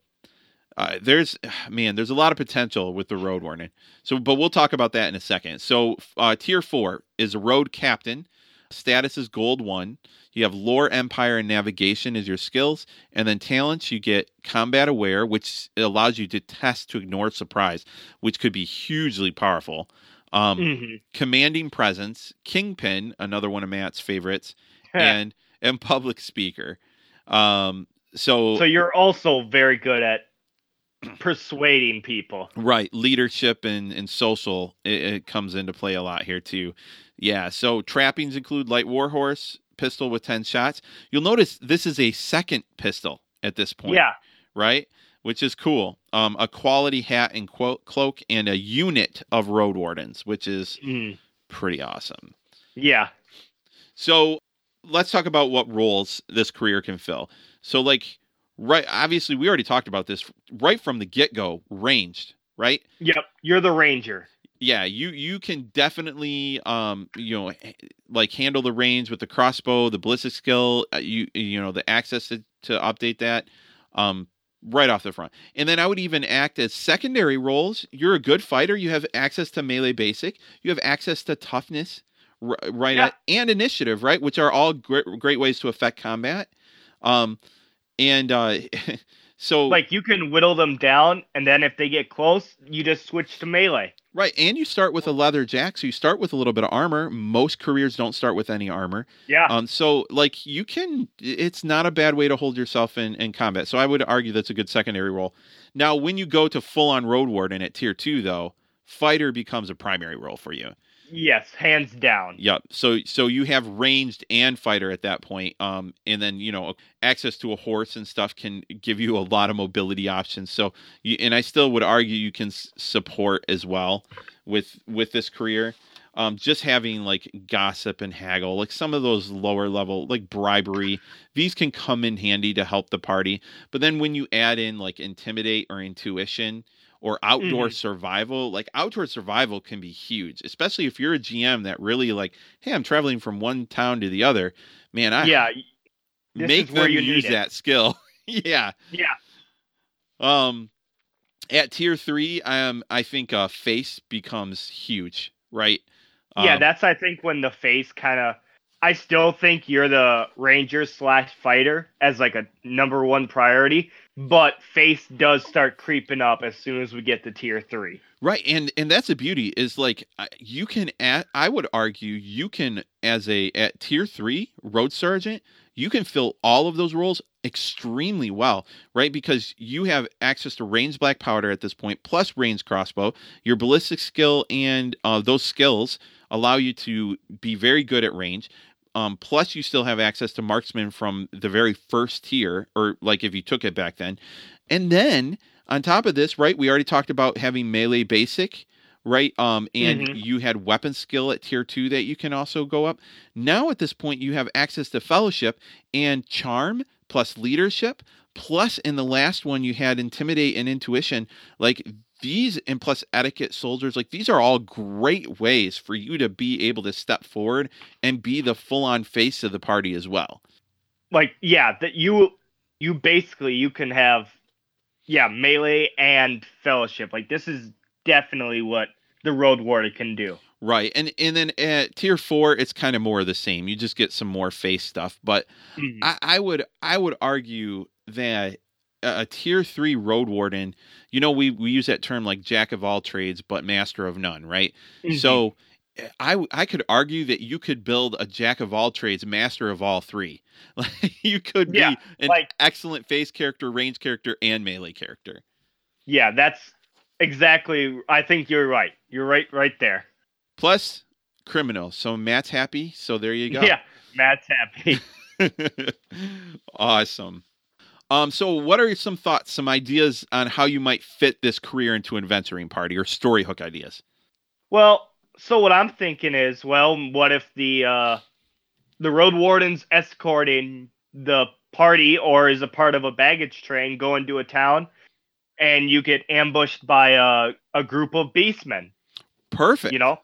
B: uh, there's man, there's a lot of potential with the road warden. So, but we'll talk about that in a second. So, uh, tier four is a road captain. Status is gold one. You have lore, empire, and navigation as your skills, and then talents. You get combat aware, which allows you to test to ignore surprise, which could be hugely powerful. Um,
C: Mhm.
B: commanding presence, kingpin, another one of Matt's favorites, and and public speaker. Um, so,
C: so you're also very good at persuading people.
B: right, leadership and and social it, it comes into play a lot here too. Yeah, so trappings include light warhorse, pistol with ten shots. You'll notice this is a second pistol at this point.
C: Yeah,
B: right, which is cool. Um, a quality hat and quote, cloak, and a unit of road wardens, which is
C: Mhm.
B: pretty awesome.
C: yeah,
B: So let's talk about what roles this career can fill. So like right obviously we already talked about this right from the get-go, ranged, right?
C: yep. You're the ranger.
B: Yeah, you you can definitely um you know like handle the reins with the crossbow, the ballistic skill, uh, you you know the access to, to update that um right off the front. And then I would even act as secondary roles. You're a good fighter, you have access to melee basic, you have access to toughness right
C: Yeah.
B: and initiative, right, which are all great great ways to affect combat. Um and uh so
C: Like you can whittle them down, and then if they get close, you just switch to melee.
B: Right, and you start with a leather jack, so you start with a little bit of armor. Most careers don't start with any armor.
C: Yeah,
B: Um, so like you can, it's not a bad way to hold yourself in in combat. So I would argue that's a good secondary role. Now, when you go to full on road warden at tier two, though, fighter becomes a primary role for you.
C: Yes, hands down.
B: Yep. So so you have ranged and fighter at that point. Um, and then you know access to a horse and stuff can give you a lot of mobility options. So you, and I still would argue you can s- support as well with with this career. um, just having like gossip and haggle, like some of those lower level, like bribery, these can come in handy to help the party. But then when you add in like intimidate or intuition or outdoor
C: Mhm.
B: survival, like outdoor survival can be huge, especially if you're a GM that really like, hey, I'm traveling from one town to the other. Man, I
C: yeah,
B: make them
C: you
B: use that skill. yeah.
C: yeah,
B: Um, at tier three, um, I think uh, face becomes huge, right?
C: yeah.
B: Um,
C: That's I think when the face kind of. I still think you're the ranger slash fighter as like a number one priority, but face does start creeping up as soon as we get to tier three.
B: right, and and that's the beauty is like you can. Add, I would argue you can as a at tier three road sergeant, you can fill all of those roles extremely well, right? Because you have access to range black powder at this point, plus range crossbow. Your ballistic skill and uh, those skills allow you to be very good at range. Um, plus, you still have access to marksman from the very first tier, or like if you took it back then. And then on top of this, right, we already talked about having melee basic, right? Um, and
C: Mhm.
B: you had weapon skill at tier two that you can also go up. Now at this point, you have access to fellowship and charm plus leadership. Plus, in the last one, you had intimidate and intuition. Like these, and plus etiquette soldiers, like these are all great ways for you to be able to step forward and be the full on face of the party as well.
C: like yeah that you you basically you can have yeah melee and fellowship like this is definitely what the road warrior can do
B: Right. And and then at tier four, it's kind of more of the same. You just get some more face stuff. But
C: Mhm.
B: I, I would I would argue that a, tier three road warden, you know, we, we use that term like jack of all trades, but master of none, right?
C: Mhm.
B: So I I could argue that you could build a jack of all trades, master of all three. Like you could be
C: Yeah,
B: an
C: like-
B: excellent face character, range character, and melee character.
C: yeah that's exactly i think you're right you're right right there
B: Plus criminal. So Matt's happy. So there you go.
C: yeah matt's happy
B: awesome. Um, so what are some thoughts, some ideas on how you might fit this career into an adventuring party or story hook ideas?
C: well so what i'm thinking is well what if the uh the road warden's escorting the party or is a part of a baggage train going to a town and you get ambushed by a, a group of beastmen
B: Perfect.
C: you know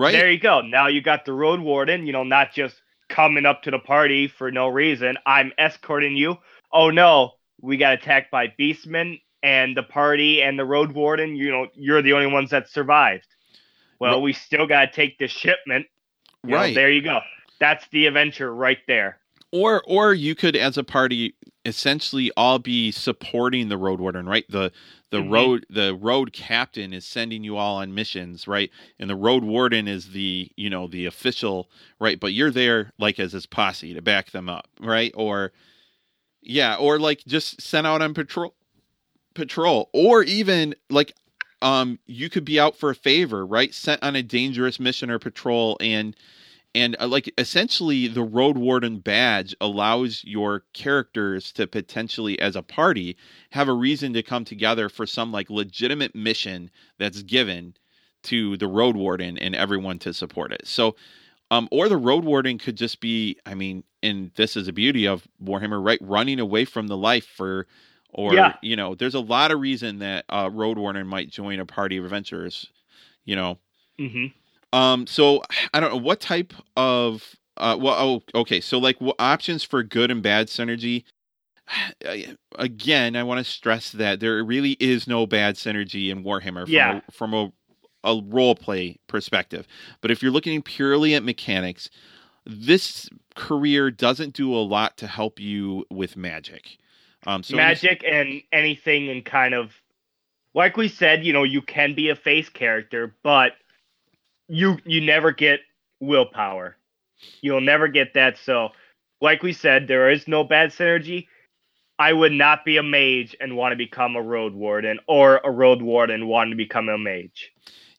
B: right?
C: There you go. Now you got the road warden, you know, not just coming up to the party for no reason. I'm escorting you. Oh no, we got attacked by beastmen and the party and the road warden, you know, you're the only ones that survived. Well,
B: Right.
C: we still got to take the shipment. You know,
B: right.
C: there you go. That's the adventure right there.
B: or or you could as a party essentially all be supporting the road warden, right? The the
C: Mhm.
B: road the road captain is sending you all on missions, right? And the road warden is the, you know, the official, right? But you're there like as his posse to back them up, right? Or yeah, or like just sent out on patrol patrol or even like um you could be out for a favor, right? Sent on a dangerous mission or patrol and and uh, like essentially the road warden badge allows your characters to potentially as a party have a reason to come together for some like legitimate mission that's given to the road warden and everyone to support it so um or the road warden could just be i mean and this is the beauty of warhammer right running away from the life for or
C: Yeah.
B: you know there's a lot of reason that uh road warden might join a party of adventurers you know
C: hmm
B: um, so I don't know what type of uh well oh okay, so like what options for good and bad synergy again, I want to stress that there really is no bad synergy in Warhammer from
C: Yeah.
B: a, from a a role play perspective. But if you're looking purely at mechanics, this career doesn't do a lot to help you with magic. Um, so
C: Magic and anything and kind of like we said, you know, you can be a face character, but you you never get willpower. You'll never get that. So, like we said, there is no bad synergy. I would not be a mage and want to become a road warden, or a road warden want to become a mage.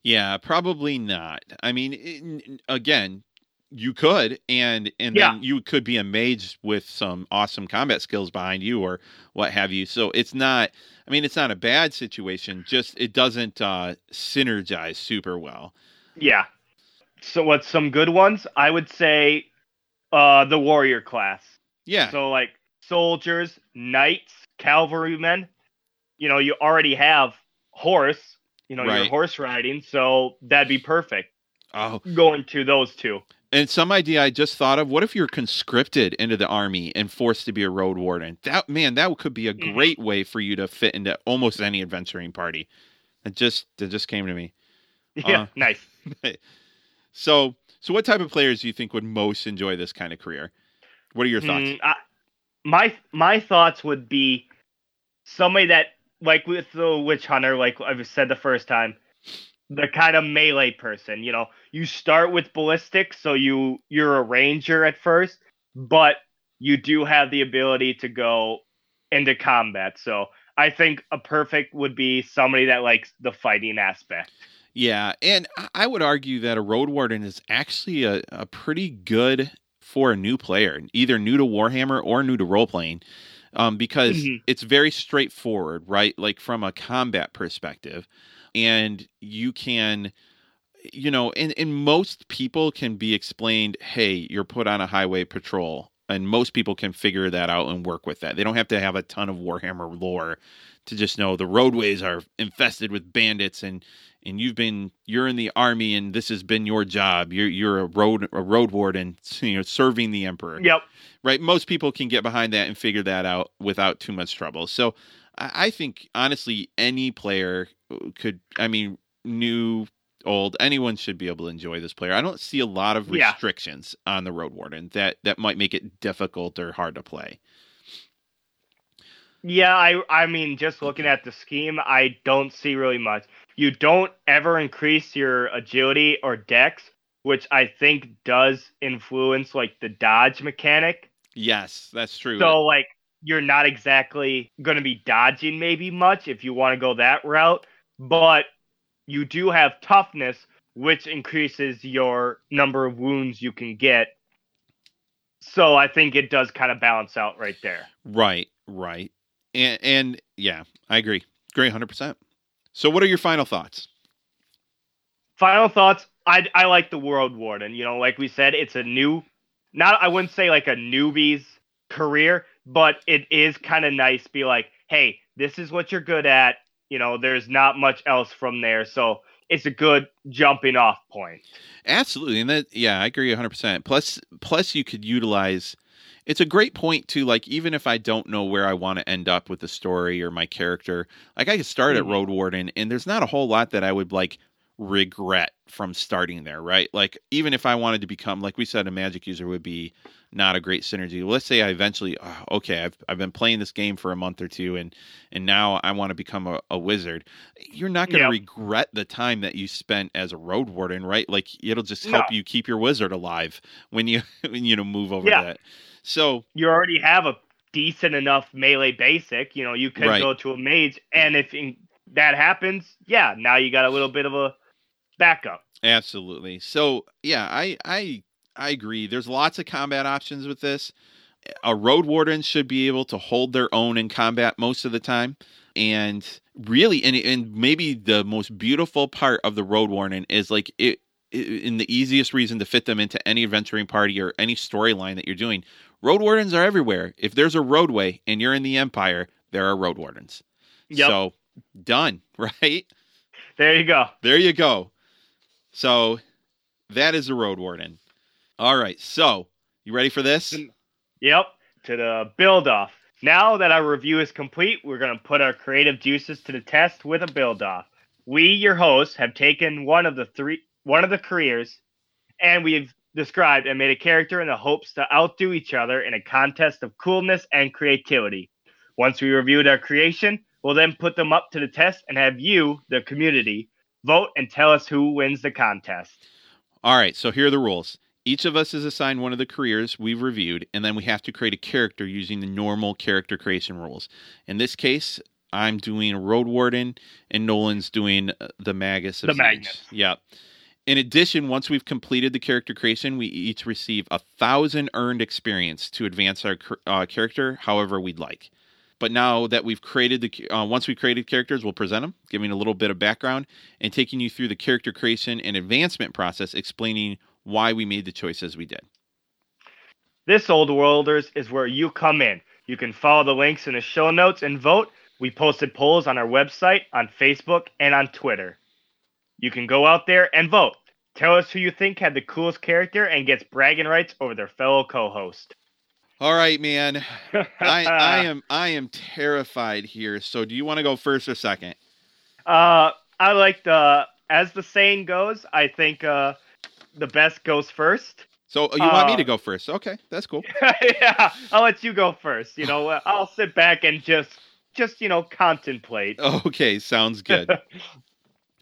B: Yeah, probably not. I mean, it, again, you could, and and
C: Yeah.
B: then you could be a mage with some awesome combat skills behind you, or what have you. So it's not. I mean, it's not a bad situation. Just it doesn't uh, synergize super well.
C: Yeah. So what's some good ones? I would say uh the warrior class.
B: Yeah.
C: So like soldiers, knights, cavalrymen. You know, you already have horse, you know,
B: Right.
C: your horse riding, so that'd be perfect
B: oh,
C: going to those two.
B: and some idea I just thought of. What if you're conscripted into the army and forced to be a road warden? That man, that could be a
C: Mhm.
B: great way for you to fit into almost any adventuring party. It just it just came to me.
C: Yeah,
B: Uh,
C: nice.
B: So, so what type of players do you think would most enjoy this kind of career? What are your thoughts?
C: Mm, I, my my thoughts would be somebody that like with the witch hunter, like I've said the first time, the kind of melee person. You know, you start with ballistic, so you you're a ranger at first, but you do have the ability to go into combat. So I think a perfect would be somebody that likes the fighting aspect.
B: Yeah, and I- would argue that a road warden is actually a, a pretty good for a new player, either new to Warhammer or new to role playing, um, because
C: Mhm.
B: it's very straightforward, right? Like from a combat perspective, and you can, you know, and, and most people can be explained, hey, you're put on a highway patrol. And most people can figure that out and work with that. They don't have to have a ton of Warhammer lore to just know the roadways are infested with bandits and and you've been you're in the army and this has been your job you're you're a road a road warden you know serving the emperor
C: Yep.
B: right most people can get behind that and figure that out without too much trouble so i, I think honestly any player could i mean new old anyone should be able to enjoy this player i don't see a lot of
C: Yeah.
B: restrictions on the road warden that that might make it difficult or hard to play
C: Yeah, I I mean, just looking at the scheme, I don't see really much. You don't ever increase your agility or dex, which I think does influence like the dodge mechanic.
B: yes that's true
C: So like you're not exactly going to be dodging maybe much if you want to go that route, but you do have toughness which increases your number of wounds you can get. So I think it does kind of balance out right there.
B: Right, right. And and yeah, I agree. Agree 100%. So what are your final thoughts?
C: final thoughts i i like the road warden you know like we said it's a new not i wouldn't say like a newbie's career but it is kind of nice to be like hey this is what you're good at you know there's not much else from there so it's a good jumping off point
B: Absolutely. And that yeah, I agree 100%. Plus plus you could utilize it's a great point too like even if I don't know where I want to end up with the story or my character, like I could start at
C: Mhm.
B: Road Warden and there's not a whole lot that I would like regret from starting there, right? Like even if I wanted to become like we said a magic user would be not a great synergy. Let's say I eventually oh, okay, I've I've been playing this game for a month or two and and now I want to become a, a wizard. You're not going to
C: Yep.
B: regret the time that you spent as a road warden, right? Like it'll just help
C: No.
B: you keep your wizard alive when you when you know move over
C: Yeah.
B: that. So
C: you already have a decent enough melee basic you know you could
B: Right.
C: go to a mage and if in, that happens yeah now you got a little bit of a backup
B: Absolutely. So yeah, I I I agree. There's lots of combat options with this. A road warden should be able to hold their own in combat most of the time. And really and and maybe the most beautiful part of the road warden is like it in the easiest reason to fit them into any adventuring party or any storyline that you're doing. Road wardens are everywhere. If there's a roadway and you're in the empire, there are road wardens.
C: Yep.
B: So done, right?
C: there you go
B: There you go. So that is a road warden. All right. So you ready for this?
C: Yep, to the build off. Now that our review is complete, we're going to put our creative juices to the test with a build off. We, your hosts, have taken one of the three one of the careers and we've described and made a character in the hopes to outdo each other in a contest of coolness and creativity. Once we reviewed our creation, we'll then put them up to the test and have you, the community, vote and tell us who wins the contest.
B: All right. So here are the rules. Each of us is assigned one of the careers we've reviewed, and then we have to create a character using the normal character creation rules. In this case, I'm doing a road warden, and Nolan's doing uh, the Magus. Of
C: The. Magnus.
B: Yeah. In addition, once we've completed the character creation, we each receive a thousand earned experience to advance our uh, character however we'd like. but now that we've created the uh, once we've created characters, we'll present them, giving a little bit of background and taking you through the character creation and advancement process, explaining why we made the choices we did.
C: This Old Worlders is where you come in. You can follow the links in the show notes and vote. We posted polls on our website, on Facebook, and on Twitter. You can go out there and vote. Tell us who you think had the coolest character and gets bragging rights over their fellow co-host.
B: All right, man. I, I am I am terrified here. So, do you want to go first or second?
C: Uh, I like the as the saying goes. I think uh, the best goes first.
B: So, you want me
C: Uh,
B: to go first? Okay, that's cool.
C: yeah, I'll let you go first. You know, I'll sit back and just just you know contemplate.
B: Okay, sounds good.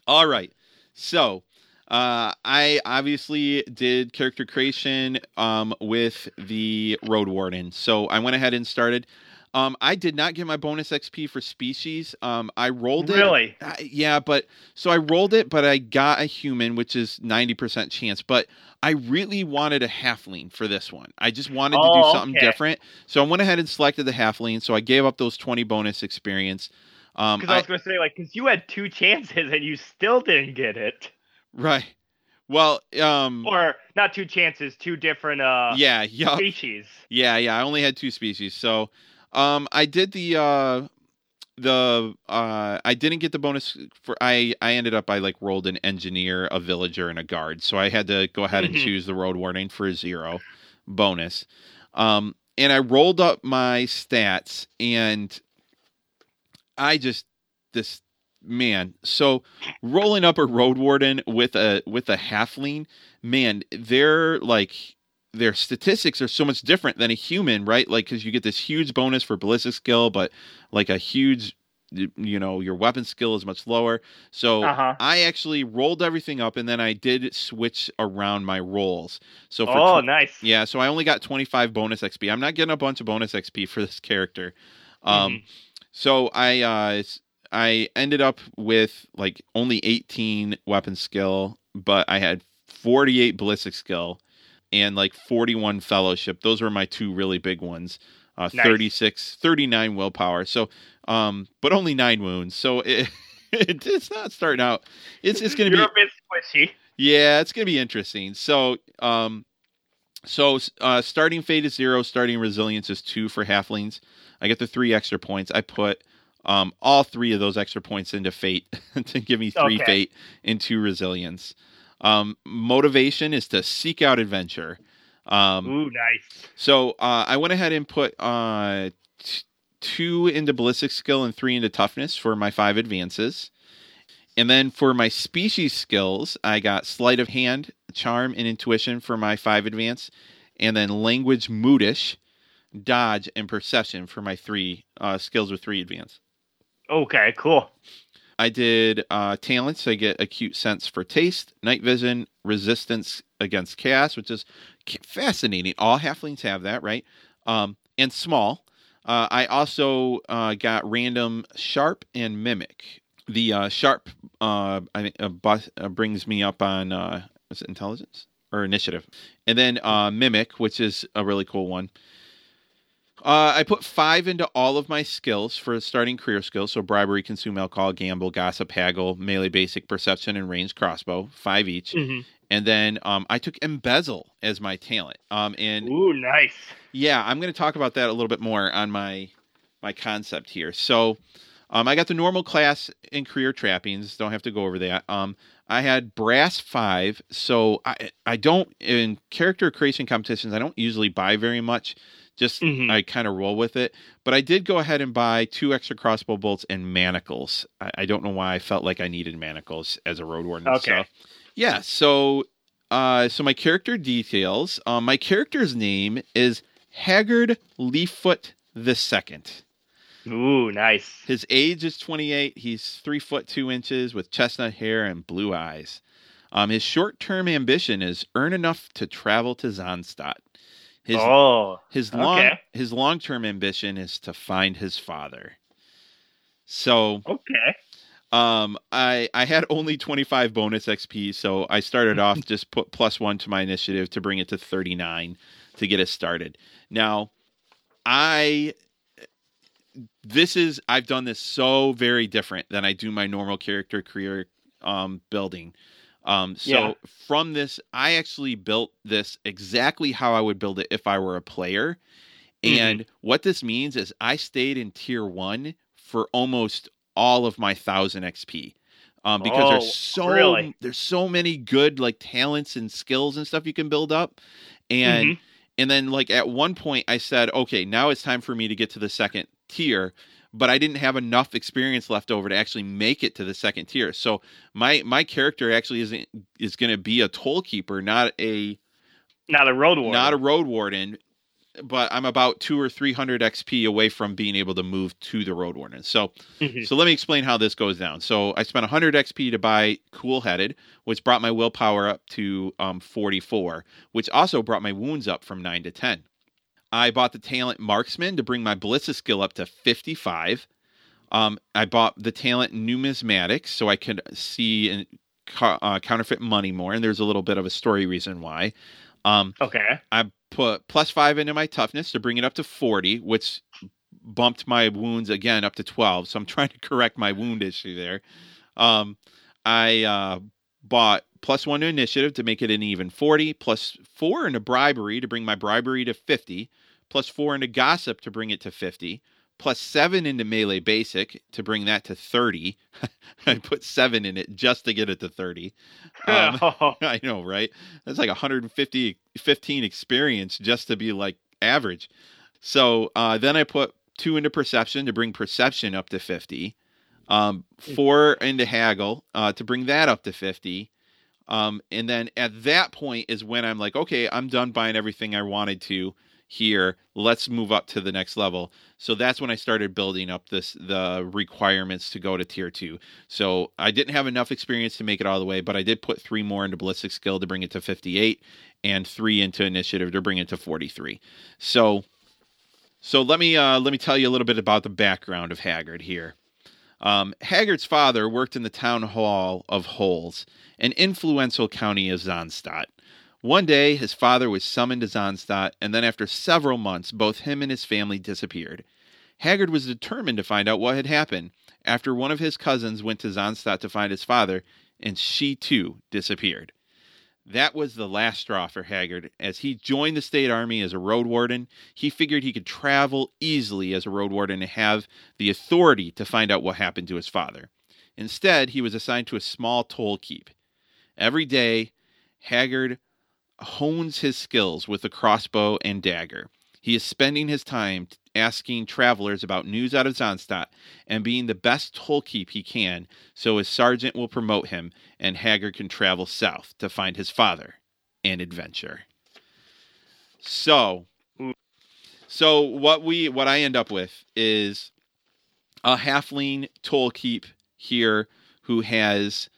B: All right. So, uh, I obviously did character creation um, with the Road Warden. So I went ahead and started. Um, I did not get my bonus XP for species. Um, I rolled it.
C: Really?
B: Uh, yeah, but so I rolled it, but I got a human, which is 90% chance. But I really wanted a halfling for this one. I just wanted to do
C: Oh,
B: something
C: okay.
B: different. So I went ahead and selected the halfling. So I gave up those 20 bonus experience. Um,
C: Because I, was gonna say like, because you had two chances and you still didn't get it,
B: Right. Well, um
C: or not two chances, two different uh
B: yeah, yeah.
C: species.
B: Yeah, yeah, I only had two species. So, um I did the uh the uh I didn't get the bonus for I I ended up I like rolled an engineer, a villager and a guard. So I had to go ahead and
C: Mhm.
B: choose the road warden for a zero bonus. Um and I rolled up my stats and I just this man so rolling up a road warden with a with a halfling man they're like their statistics are so much different than a human right like because you get this huge bonus for ballistic skill but like a huge you know your weapon skill is much lower so
C: Uh-huh.
B: i actually rolled everything up and then i did switch around my rolls so for
C: Oh,
B: tw-
C: nice.
B: yeah so i only got 25 bonus xp i'm not getting a bunch of bonus xp for this character um
C: Mhm.
B: So I uh I ended up with like only 18 weapon skill, but I had 48 ballistic skill and like 41 fellowship. Those were my two really big ones. Uh
C: Nice.
B: 36 39 willpower. So um but only 9 wounds. So it, it's not starting out. It's it's going to be
C: a bit squishy.
B: yeah, it's gonna be interesting. So, um, so uh, starting fate is zero. Starting resilience is two for halflings. I get the three extra points. I put um all three of those extra points into fate to give me three
C: Okay.
B: fate and two resilience. Um, motivation is to seek out adventure. Um,
C: Ooh, nice.
B: so uh, I went ahead and put uh, t- two into ballistic skill and three into toughness for my five advances. And then for my species skills, I got sleight of hand, charm, and intuition for my five advance, and then language, moodish, dodge, and perception for my three uh, skills with three advance.
C: Okay, cool.
B: I did uh, talents. I get acute sense for taste, night vision, resistance against chaos, which is fascinating. All halflings have that, right? Um, and small. Uh, I also uh, got random sharp and mimic. The uh, sharp uh, I think uh, bus, uh, brings me up on uh, is it intelligence or initiative, and then uh, mimic, which is a really cool one. Uh, I put five into all of my skills for starting career skills. So bribery, consume alcohol, gamble, gossip, haggle, melee, basic, perception, and ranged crossbow. Five each.
C: Mhm.
B: And then um, I took embezzle as my talent. Um, and
C: Ooh, nice.
B: yeah, I'm going to talk about that a little bit more on my my concept here. So, um, I got the normal class in career trappings. Don't have to go over that. Um, I had brass five, so I I don't in character creation competitions. I don't usually buy very much. Just
C: Mhm.
B: I kind of roll with it. But I did go ahead and buy two extra crossbow bolts and manacles. I, I don't know why I felt like I needed manacles as a road warden.
C: Okay.
B: So, yeah. So uh, so my character details. Um, my character's name is Haggard Leaffoot the Second.
C: Ooh, nice.
B: His age is 28. He's three foot two inches with chestnut hair and blue eyes. Um, his short-term ambition is earn enough to travel to Zahnstadt. His
C: oh,
B: his long
C: okay.
B: his long-term ambition is to find his father. So
C: okay.
B: um, I I had only 25 bonus XP, so I started off just put plus one to my initiative to bring it to 39 to get us started. Now, I this is I've done this so very different than I do my normal character career um, building. Um, so
C: Yeah.
B: from this, I actually built this exactly how I would build it if I were a player. And what this means is I stayed in tier one for almost all of my thousand XP. Um, because
C: Oh,
B: there's so
C: really?
B: there's so many good like talents and skills and stuff you can build up. And
C: Mhm.
B: and then like at one point I said, okay, now it's time for me to get to the second tier, but I didn't have enough experience left over to actually make it to the second tier. So my my character actually isn't is going to be a toll keeper, not a
C: Not a road warrior.
B: not a road warden. But I'm about two or three hundred XP away from being able to move to the road warden. So
C: Mhm.
B: so let me explain how this goes down. So I spent 100 XP to buy Cool Headed, which brought my willpower up to um, 44, which also brought my wounds up from 9 to 10. I bought the talent Marksman to bring my Ballistic skill up to 55. Um, I bought the talent Numismatics so I could see and uh, counterfeit money more, and there's a little bit of a story reason why. Um,
C: Okay.
B: I put plus five into my toughness to bring it up to 40, which bumped my wounds again up to 12. So I'm trying to correct my wound issue there. Um, I uh, bought plus one to initiative to make it an even 40, plus four into bribery to bring my bribery to 50, plus four into gossip to bring it to 50, plus seven into melee basic to bring that to 30. I put seven in it just to get it to 30. Um, I know, right? That's like 150, 15 experience just to be like average. So uh, then I put two into perception to bring perception up to 50, um, four into haggle uh, to bring that up to 50. Um, and then at that point is when I'm like, okay, I'm done buying everything I wanted to here. Let's move up to the next level. So that's when I started building up this the requirements to go to tier two. So I didn't have enough experience to make it all the way, but I did put three more into ballistic skill to bring it to 58, and three into initiative to bring it to 43. So, so let me uh, let me tell you a little bit about the background of Haggard here. Um, Haggard's father worked in the town hall of Holes, an influential county of Zahnstadt. One day, his father was summoned to Zahnstadt, and then after several months, both him and his family disappeared. Haggard was determined to find out what had happened after one of his cousins went to Zahnstadt to find his father, and she too disappeared. That was the last straw for Haggard. As he joined the state army as a road warden, he figured he could travel easily as a road warden and have the authority to find out what happened to his father. Instead, he was assigned to a small toll keep. Every day, Haggard hones his skills with a crossbow and dagger. He is spending his time asking travelers about news out of Zahnstadt and being the best toll keep he can so his sergeant will promote him and Haggard can travel south to find his father and adventure. So so what we what I end up with is a halfling toll keep here who has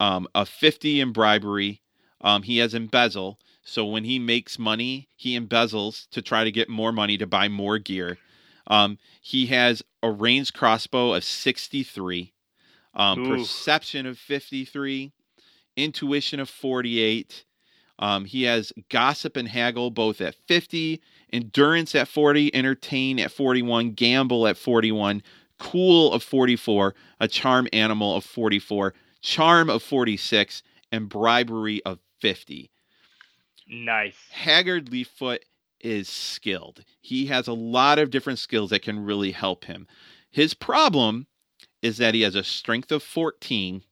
B: um, a 50 in bribery. Um, he has embezzle. So when he makes money, he embezzles to try to get more money to buy more gear. Um, he has a ranged crossbow of 63, um, perception of 53, intuition of 48. Um, he has gossip and haggle both at 50, endurance at 40, entertain at 41, gamble at 41, cool of 44, a charm animal of 44, charm of 46, and bribery of 50.
C: Nice.
B: Haggard Leaffoot is skilled. He has a lot of different skills that can really help him. His problem is that he has a strength of 14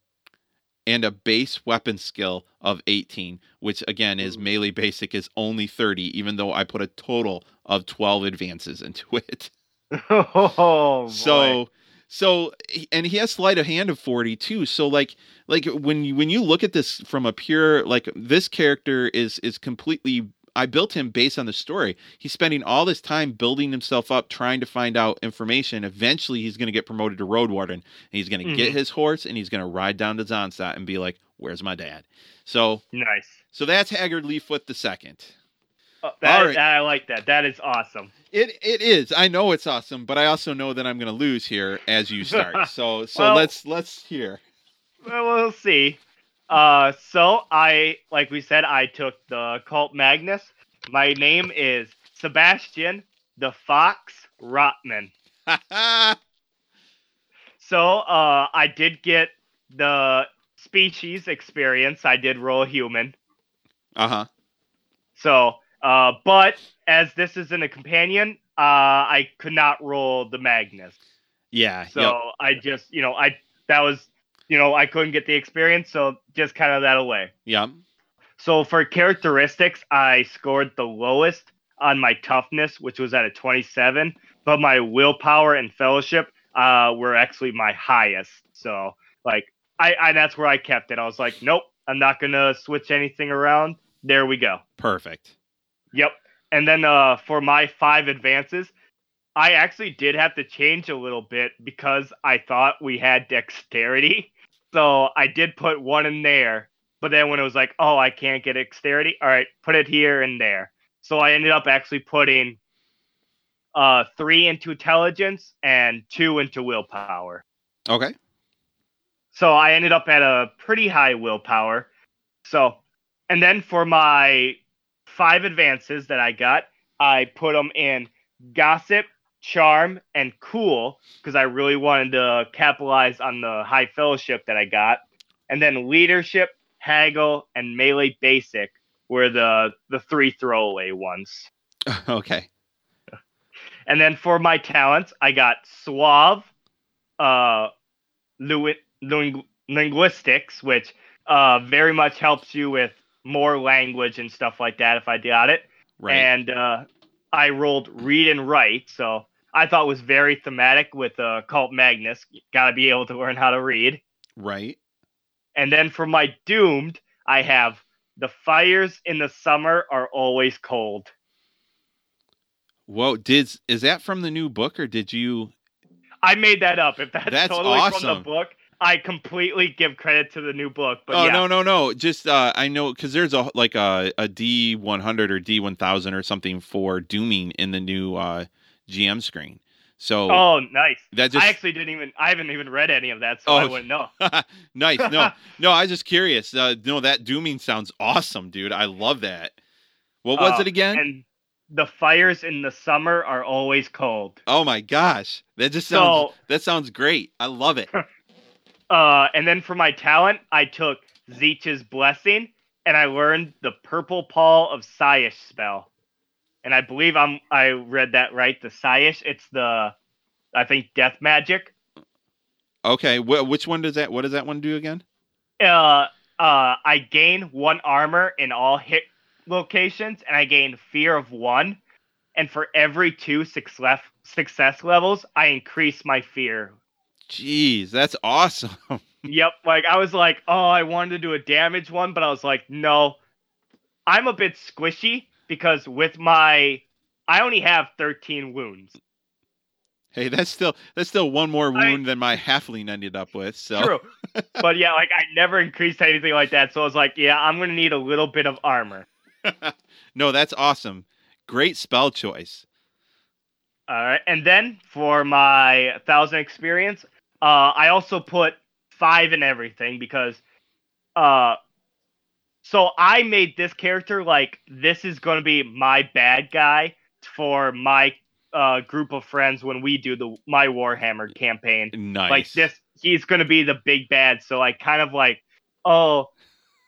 B: and a base weapon skill of 18, which again is melee basic is only 30, even though I put a total of 12 advances into it.
C: Oh, boy.
B: So so and he has sleight of hand of 40 too. So like like when you when you look at this from a pure like this character is is completely I built him based on the story. He's spending all this time building himself up, trying to find out information. Eventually, he's going to get promoted to road warden. And he's going to get
C: Mhm.
B: his horse and he's going to ride down to Zahnstadt and be like, "Where's my dad?" So,
C: nice.
B: so that's Haggard Leaffoot the second.
C: Oh, that,
B: All right.
C: I like that. That is awesome.
B: It it is. I know it's awesome, but I also know that I'm going to lose here as you start. So so
C: Well-
B: let's let's hear.
C: Well, we'll see. Uh, so I, like we said, I took the cult Magnus. My name is Sebastian the Fox Rotman. So uh, I did get the species experience. I did roll human.
B: uh huh.
C: So, uh, but as this is in a companion, uh, I could not roll the Magnus.
B: Yeah.
C: So
B: yep.
C: I just, you know, I that was, you know, I couldn't get the experience, so just kind of that away.
B: Yep.
C: So for characteristics, I scored the lowest on my toughness, which was at a 27, but my willpower and fellowship uh, were actually my highest. So like I, I that's where I kept it. I was like, nope, I'm not gonna switch anything around. There we go.
B: Perfect.
C: Yep. And then uh, for my five advances, I actually did have to change a little bit because I thought we had dexterity. So I did put one in there. But then when it was like, oh, I can't get dexterity, all right, put it here and there. So I ended up actually putting uh, three into intelligence and two into willpower.
B: Okay.
C: So I ended up at a pretty high willpower. So, and then for my five advances that I got, I put them in gossip, charm, and cool because I really wanted to capitalize on the high fellowship that I got. And then leadership, haggle, and melee basic were the the three throwaway ones.
B: okay.
C: And then for my talents, I got suave, uh, linguistics, which uh, very much helps you with more language and stuff like that if I got it.
B: Right.
C: And uh, I rolled read and write, so I thought it was very thematic with uh, Cult Magus. Got to be able to learn how to read.
B: right.
C: And then for my doomed, I have the fires in the summer are always cold.
B: Whoa. Did is that from the new book or did you?
C: I made that up. If that's,
B: That's
C: totally from
B: awesome.
C: the book, I completely give credit to the new book. But
B: oh
C: yeah,
B: no no no! Just uh, I know because there's a like a a D one hundred or D one thousand or something for dooming in the new uh, GM screen. So
C: Oh, nice.
B: that just
C: I actually didn't even. I haven't even read any of that, so I
B: Oh,
C: wouldn't know.
B: nice. No, no, I was just curious. Uh, no, that dooming sounds awesome, dude. I love that. What was
C: Uh,
B: it again?
C: And the fires in the summer are always cold.
B: oh my gosh, that just sounds
C: So,
B: that sounds great. I love it.
C: uh, and then for my talent, I took Tzeentch's blessing, and I learned the purple pall of Shyish spell. And I believe I'm. I read that right. The Shyish. It's the, I think, death magic.
B: Okay, wh- which one does that? What does that one do again?
C: uh, uh, I gain one armor in all hit locations, and I gain fear of one. And for every two success success levels, I increase my fear.
B: Jeez, that's awesome.
C: yep, like I was like, oh, I wanted to do a damage one, but I was like, no, I'm a bit squishy because with my, I only have 13 wounds.
B: hey, that's still that's still one more
C: I-
B: wound than my halfling ended up with. So
C: True, but yeah, like I never increased anything like that, so I was like, yeah, I'm gonna need a little bit of armor.
B: no, that's awesome. Great spell choice.
C: All right, and then for my thousand experience, uh, I also put five in everything because, uh, so I made this character like this is going to be my bad guy for my uh group of friends when we do the my Warhammer campaign.
B: Nice.
C: Like this, he's going to be the big bad. So I kind of like, oh,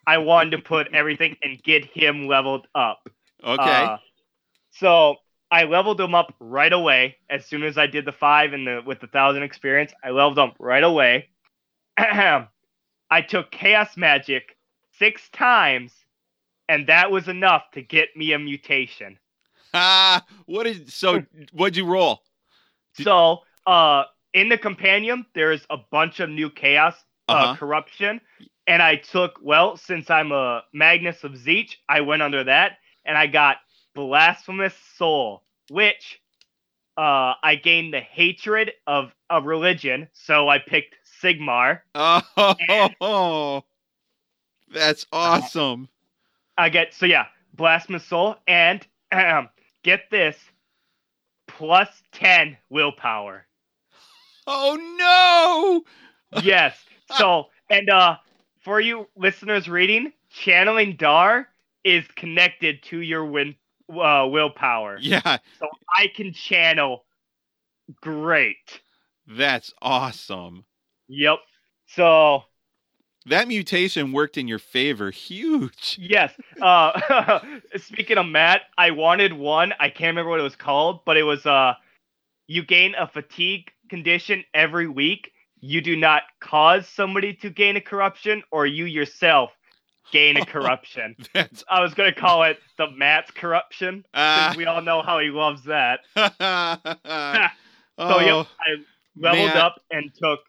C: I wanted to put everything and get him leveled up.
B: Okay.
C: Uh, so I leveled them up right away as soon as I did the five and the with the thousand experience. I leveled them right away. I took chaos magic six times, and that was enough to get me a mutation.
B: ah, what did so? What'd you roll? Did-
C: So, uh, in the companion, there's a bunch of new chaos uh,
B: Uh-huh.
C: corruption, and I took well since I'm a Magus of Tzeentch, I went under that, and I got blasphemous soul, which uh, I gained the hatred of a religion, so I picked Sigmar.
B: Oh, that's awesome.
C: I get so yeah, blasphemous soul, and um, get this, plus ten willpower.
B: Oh no!
C: yes. So, and uh for you listeners reading, channeling Dhar is connected to your win uh willpower.
B: Yeah,
C: So I can channel great.
B: That's awesome.
C: Yep. So
B: That mutation worked in your favor. Huge.
C: yes. Uh, speaking of Matt, I wanted one. I can't remember what it was called, but it was uh, you gain a fatigue condition every week. You do not cause somebody to gain a corruption, or you yourself gain of corruption.
B: That's
C: I was gonna call it the Matt's corruption.
B: ah.
C: we all know how he loves that.
B: oh,
C: So yep, I leveled
B: Matt.
C: up and took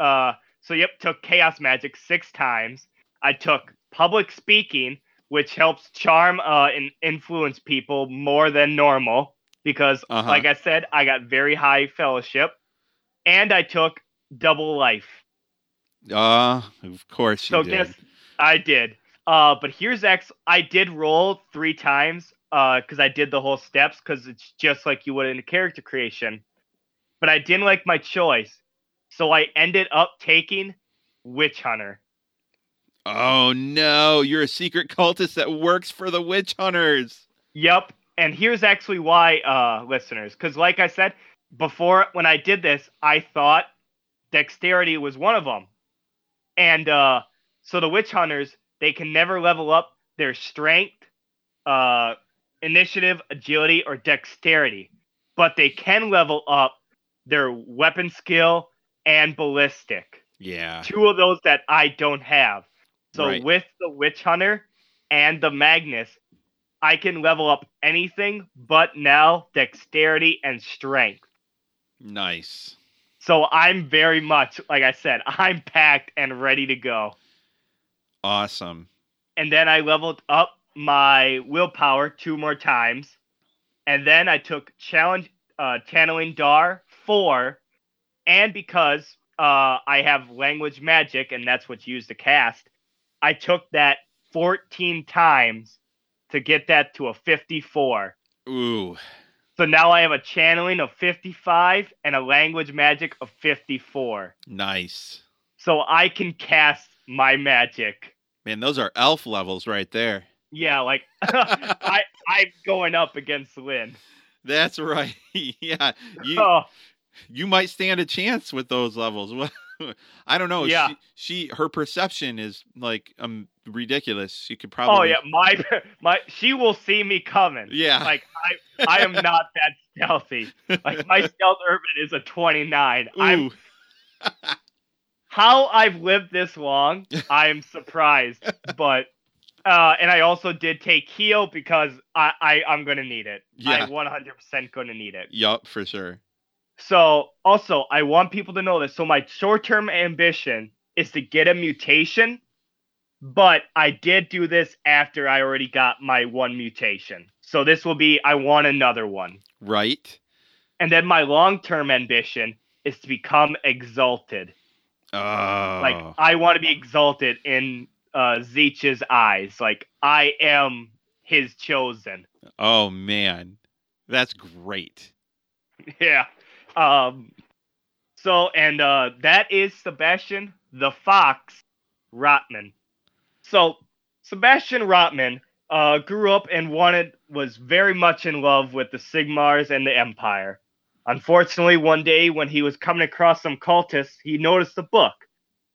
C: uh so yep, took chaos magic six times. I took public speaking, which helps charm uh and influence people more than normal because
B: Uh-huh.
C: like I said, I got very high fellowship. And I took double life.
B: Uh, of course you
C: So
B: did.
C: guess I did. Uh but here's X I did roll three times uh because I did the whole steps because it's just like you would in a character creation. But I didn't like my choice. So I ended up taking Witch Hunter.
B: Oh no, you're a secret cultist that works for the witch hunters.
C: Yep. And here's actually why, uh, listeners, because like I said before, when I did this, I thought dexterity was one of them. And uh, so the witch hunters, they can never level up their strength, uh, initiative, agility, or dexterity, but they can level up their weapon skill and ballistic.
B: Yeah.
C: two of those that I don't have. So
B: Right.
C: with the Witch Hunter and the Magus, I can level up anything but now dexterity and strength.
B: Nice.
C: So I'm very much, like I said, I'm packed and ready to go.
B: Awesome.
C: And then I leveled up my willpower two more times. And then I took challenge uh, channeling Dhar four, and because uh, I have language magic, and that's what's used to cast, I took that 14 times to get that to a 54.
B: Ooh.
C: So now I have a channeling of 55 and a language magic of 54.
B: Nice.
C: So I can cast my magic.
B: Man, those are elf levels right there.
C: Yeah, like I I'm going up against Lynn.
B: That's right. yeah. You
C: Oh,
B: you might stand a chance with those levels. I don't know.
C: Yeah.
B: She, she her perception is like um ridiculous. She could probably
C: oh yeah, my my she will see me coming.
B: Yeah.
C: Like I I am not that stealthy. Like my stealth urban is a 29. I'm. How I've lived this long, I am surprised. But uh, and I also did take heal because I, I I'm gonna need it.
B: Yeah.
C: I'm 100 percent gonna need it.
B: Yup, for sure.
C: So also, I want people to know this. So my short-term ambition is to get a mutation, but I did do this after I already got my one mutation. So this will be I want another one.
B: Right?
C: And then my long-term ambition is to become exalted.
B: Oh.
C: Like I want to be exalted in uh Tzeentch's eyes. Like I am his chosen.
B: oh man. That's great.
C: Yeah. Um so and uh that is Sebastian the Fox Rotman. So Sebastian Rotman uh grew up and wanted was very much in love with the Sigmars and the Empire. Unfortunately, one day when he was coming across some cultists, he noticed a book.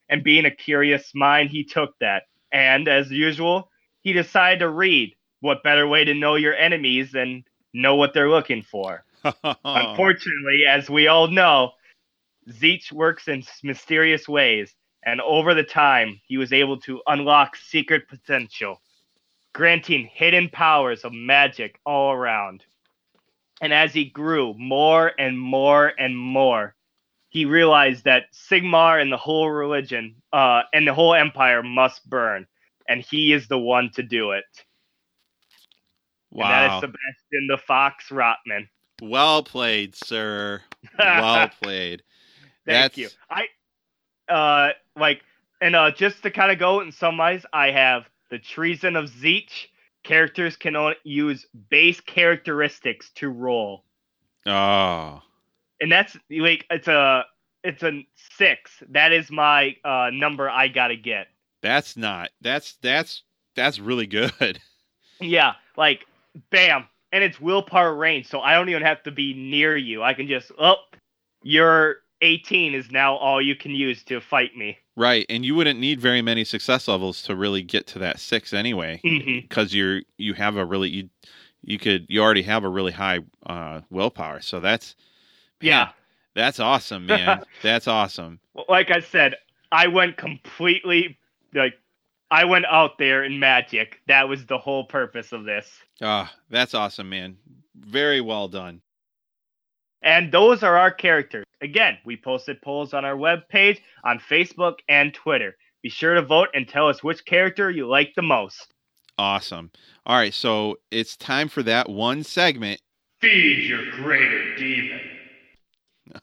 C: And being a curious mind, he took that. And as usual, he decided to read. What better way to know your enemies than know what they're looking for? Unfortunately, as we all know, Tzeentch works in mysterious ways, and over the time, he was able to unlock secret potential, granting hidden powers of magic all around. And as he grew more and more and more, he realized that Sigmar and the whole religion, uh, and the whole empire must burn, and he is the one to do it. And that is
B: wow.
C: Sebastian the Fox Rotman.
B: Well played, sir. Well played.
C: Thank
B: That's-
C: you. I uh like and uh just to kind of go and summarize, I have the treason of Tzeentch. Characters can only use base characteristics to roll.
B: Oh.
C: And that's like it's a it's a six. That is my uh number I gotta get.
B: That's not. That's that's that's really good.
C: Yeah, like bam. and it's willpower range, so I don't even have to be near you. I can just oh, your 18 is now all you can use to fight me.
B: Right, and you wouldn't need very many success levels to really get to that six anyway, because you're you have a really you you could you already have a really high uh, willpower, so that's man,
C: Yeah.
B: that's awesome, man. that's awesome.
C: Like I said, I went completely like I went out there in magic. That was the whole purpose of this.
B: Ah, that's awesome, man. Very well done.
C: And those are our characters. Again, we posted polls on our webpage, on Facebook, and Twitter. Be sure to vote and tell us which character you like the most.
B: Awesome. All right, so it's time for that one segment.
C: Feed your greater demon.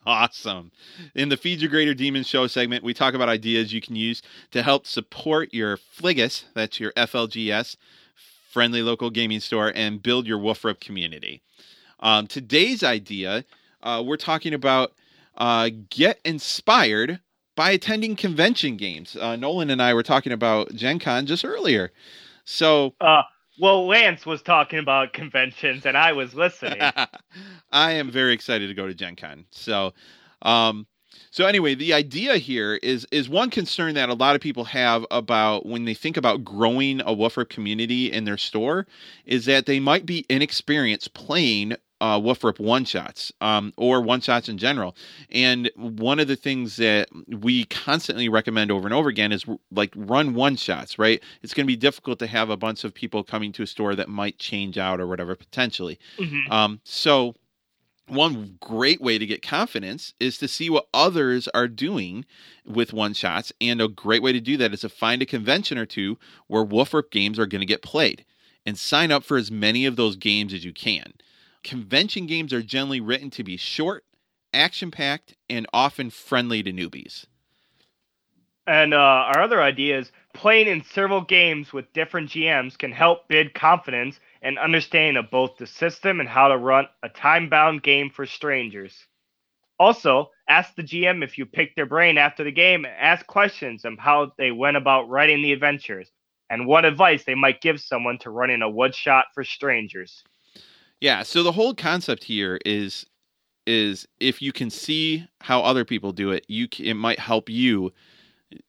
B: Awesome. In the Feed Your Greater Demon Show segment, we talk about ideas you can use to help support your Fligus, that's your FLGS, friendly local gaming store, and build your Woofrup community. Um, today's idea, uh, we're talking about uh, get inspired by attending convention games. Uh, Nolan and I were talking about Gen Con just earlier. So
C: Uh, well, Lance was talking about conventions, and I was listening.
B: I am very excited to go to Gen Con. So, um, so anyway, the idea here is is one concern that a lot of people have about when they think about growing a woofer community in their store is that they might be inexperienced playing uh, woof rip one shots um, or one shots in general. And one of the things that we constantly recommend over and over again is like run one shots, right? It's going to be difficult to have a bunch of people coming to a store that might change out or whatever potentially.
C: Mhm.
B: Um, so, one great way to get confidence is to see what others are doing with one shots. And a great way to do that is to find a convention or two where Wolfrup games are going to get played and sign up for as many of those games as you can. Convention games are generally written to be short, action packed, and often friendly to newbies.
C: And uh, our other idea is playing in several games with different GMs can help build confidence and understanding of both the system and how to run a time bound game for strangers. Also, ask the GM if you picked their brain after the game and ask questions on how they went about writing the adventures and what advice they might give someone to running a wood shot for strangers.
B: Yeah, so the whole concept here is is if you can see how other people do it, you it might help you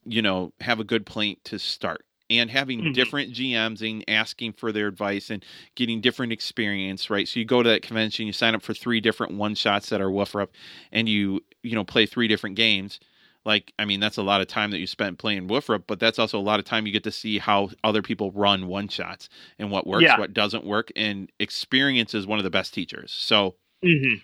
B: you know, have a good point to start. And having
C: Mhm.
B: different GMs and asking for their advice and getting different experience, right? So you go to that convention, you sign up for three different one shots that are Woofrup, and you, you know, play three different games. Like, I mean, that's a lot of time that you spent playing Woofrup, but that's also a lot of time you get to see how other people run one shots and what works,
C: Yeah.
B: what doesn't work. And experience is one of the best teachers. So
C: Mm-hmm.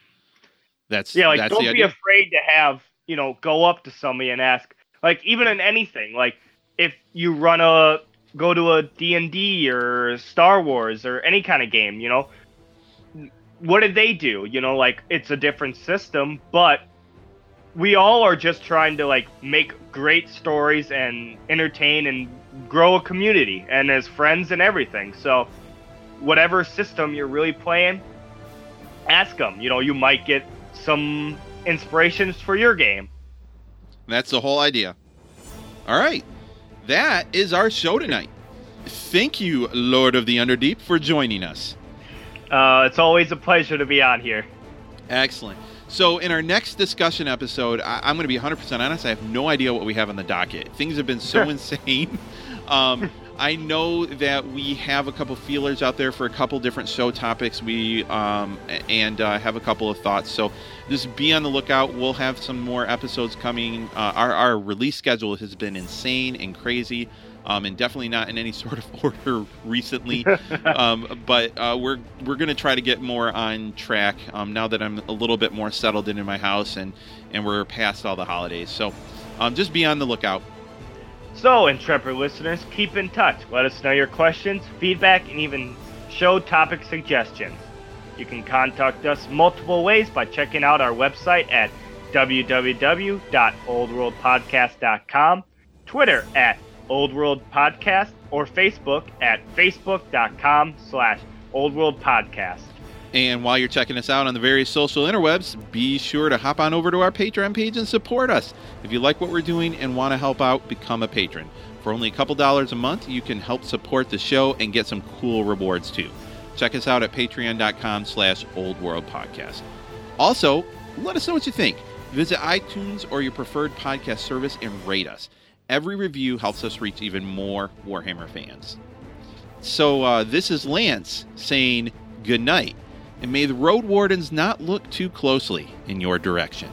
B: that's
C: Yeah, like
B: that's
C: don't be
B: idea.
C: afraid to have, you know, go up to somebody and ask. Like even in anything, like if you run a go to a D&D or Star Wars or any kind of game, you know, what did they do? You know, like it's a different system, but we all are just trying to like make great stories and entertain and grow a community and as friends and everything. So whatever system you're really playing, ask them. You know, you might get some inspirations for your game.
B: That's the whole idea. All right. That is our show tonight. Thank you, Lord of the Underdeep, for joining us.
C: Uh, it's always a pleasure to be on here.
B: Excellent. So, in our next discussion episode, I- I'm going to be 100% honest. I have no idea what we have on the docket. Things have been so insane. Um, I know that we have a couple feelers out there for a couple different show topics. We um, and uh, have a couple of thoughts. So just be on the lookout. We'll have some more episodes coming. Uh, our our release schedule has been insane and crazy, um, and definitely not in any sort of order recently. um, but uh, we're we're gonna try to get more on track um, now that I'm a little bit more settled in, in my house and and we're past all the holidays. So um, just be on the lookout.
C: So, intrepid listeners, keep in touch. Let us know your questions, feedback, and even show topic suggestions. You can contact us multiple ways by checking out our website at www.oldworldpodcast.com, Twitter at oldworldpodcast, or Facebook at facebook.com slash Old World Podcast.
B: And while you're checking us out on the various social interwebs, be sure to hop on over to our Patreon page and support us. If you like what we're doing and want to help out, become a patron. For only a couple dollars a month, you can help support the show and get some cool rewards too. Check us out at patreon.com slash old world podcast. Also, let us know what you think. Visit iTunes or your preferred podcast service and rate us. Every review helps us reach even more Warhammer fans. So uh, this is Lance saying good night, and may the road wardens not look too closely in your direction.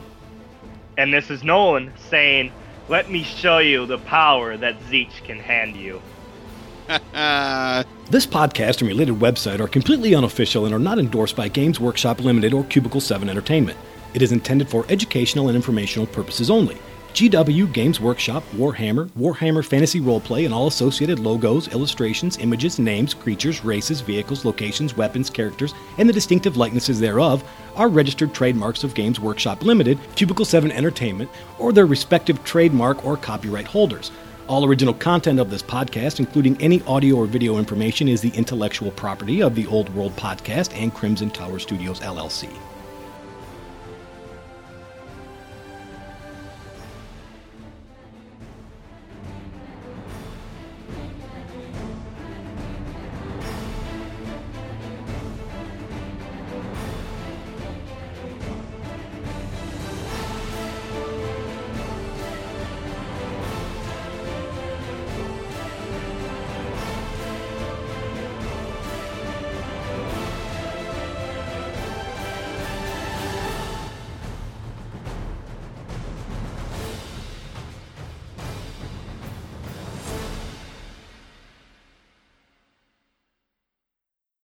C: And this is Nolan saying, Let me show you the power that Tzeentch can hand you.
D: This podcast and related website are completely unofficial and are not endorsed by Games Workshop Limited or Cubicle 7 Entertainment. It is intended for educational and informational purposes only. GW, Games Workshop, Warhammer, Warhammer Fantasy Roleplay, and all associated logos, illustrations, images, names, creatures, races, vehicles, locations, weapons, characters, and the distinctive likenesses thereof are registered trademarks of Games Workshop Limited, Cubicle 7 Entertainment, or their respective trademark or copyright holders. All original content of this podcast, including any audio or video information, is the intellectual property of the Old World Podcast and Crimson Tower Studios LLC.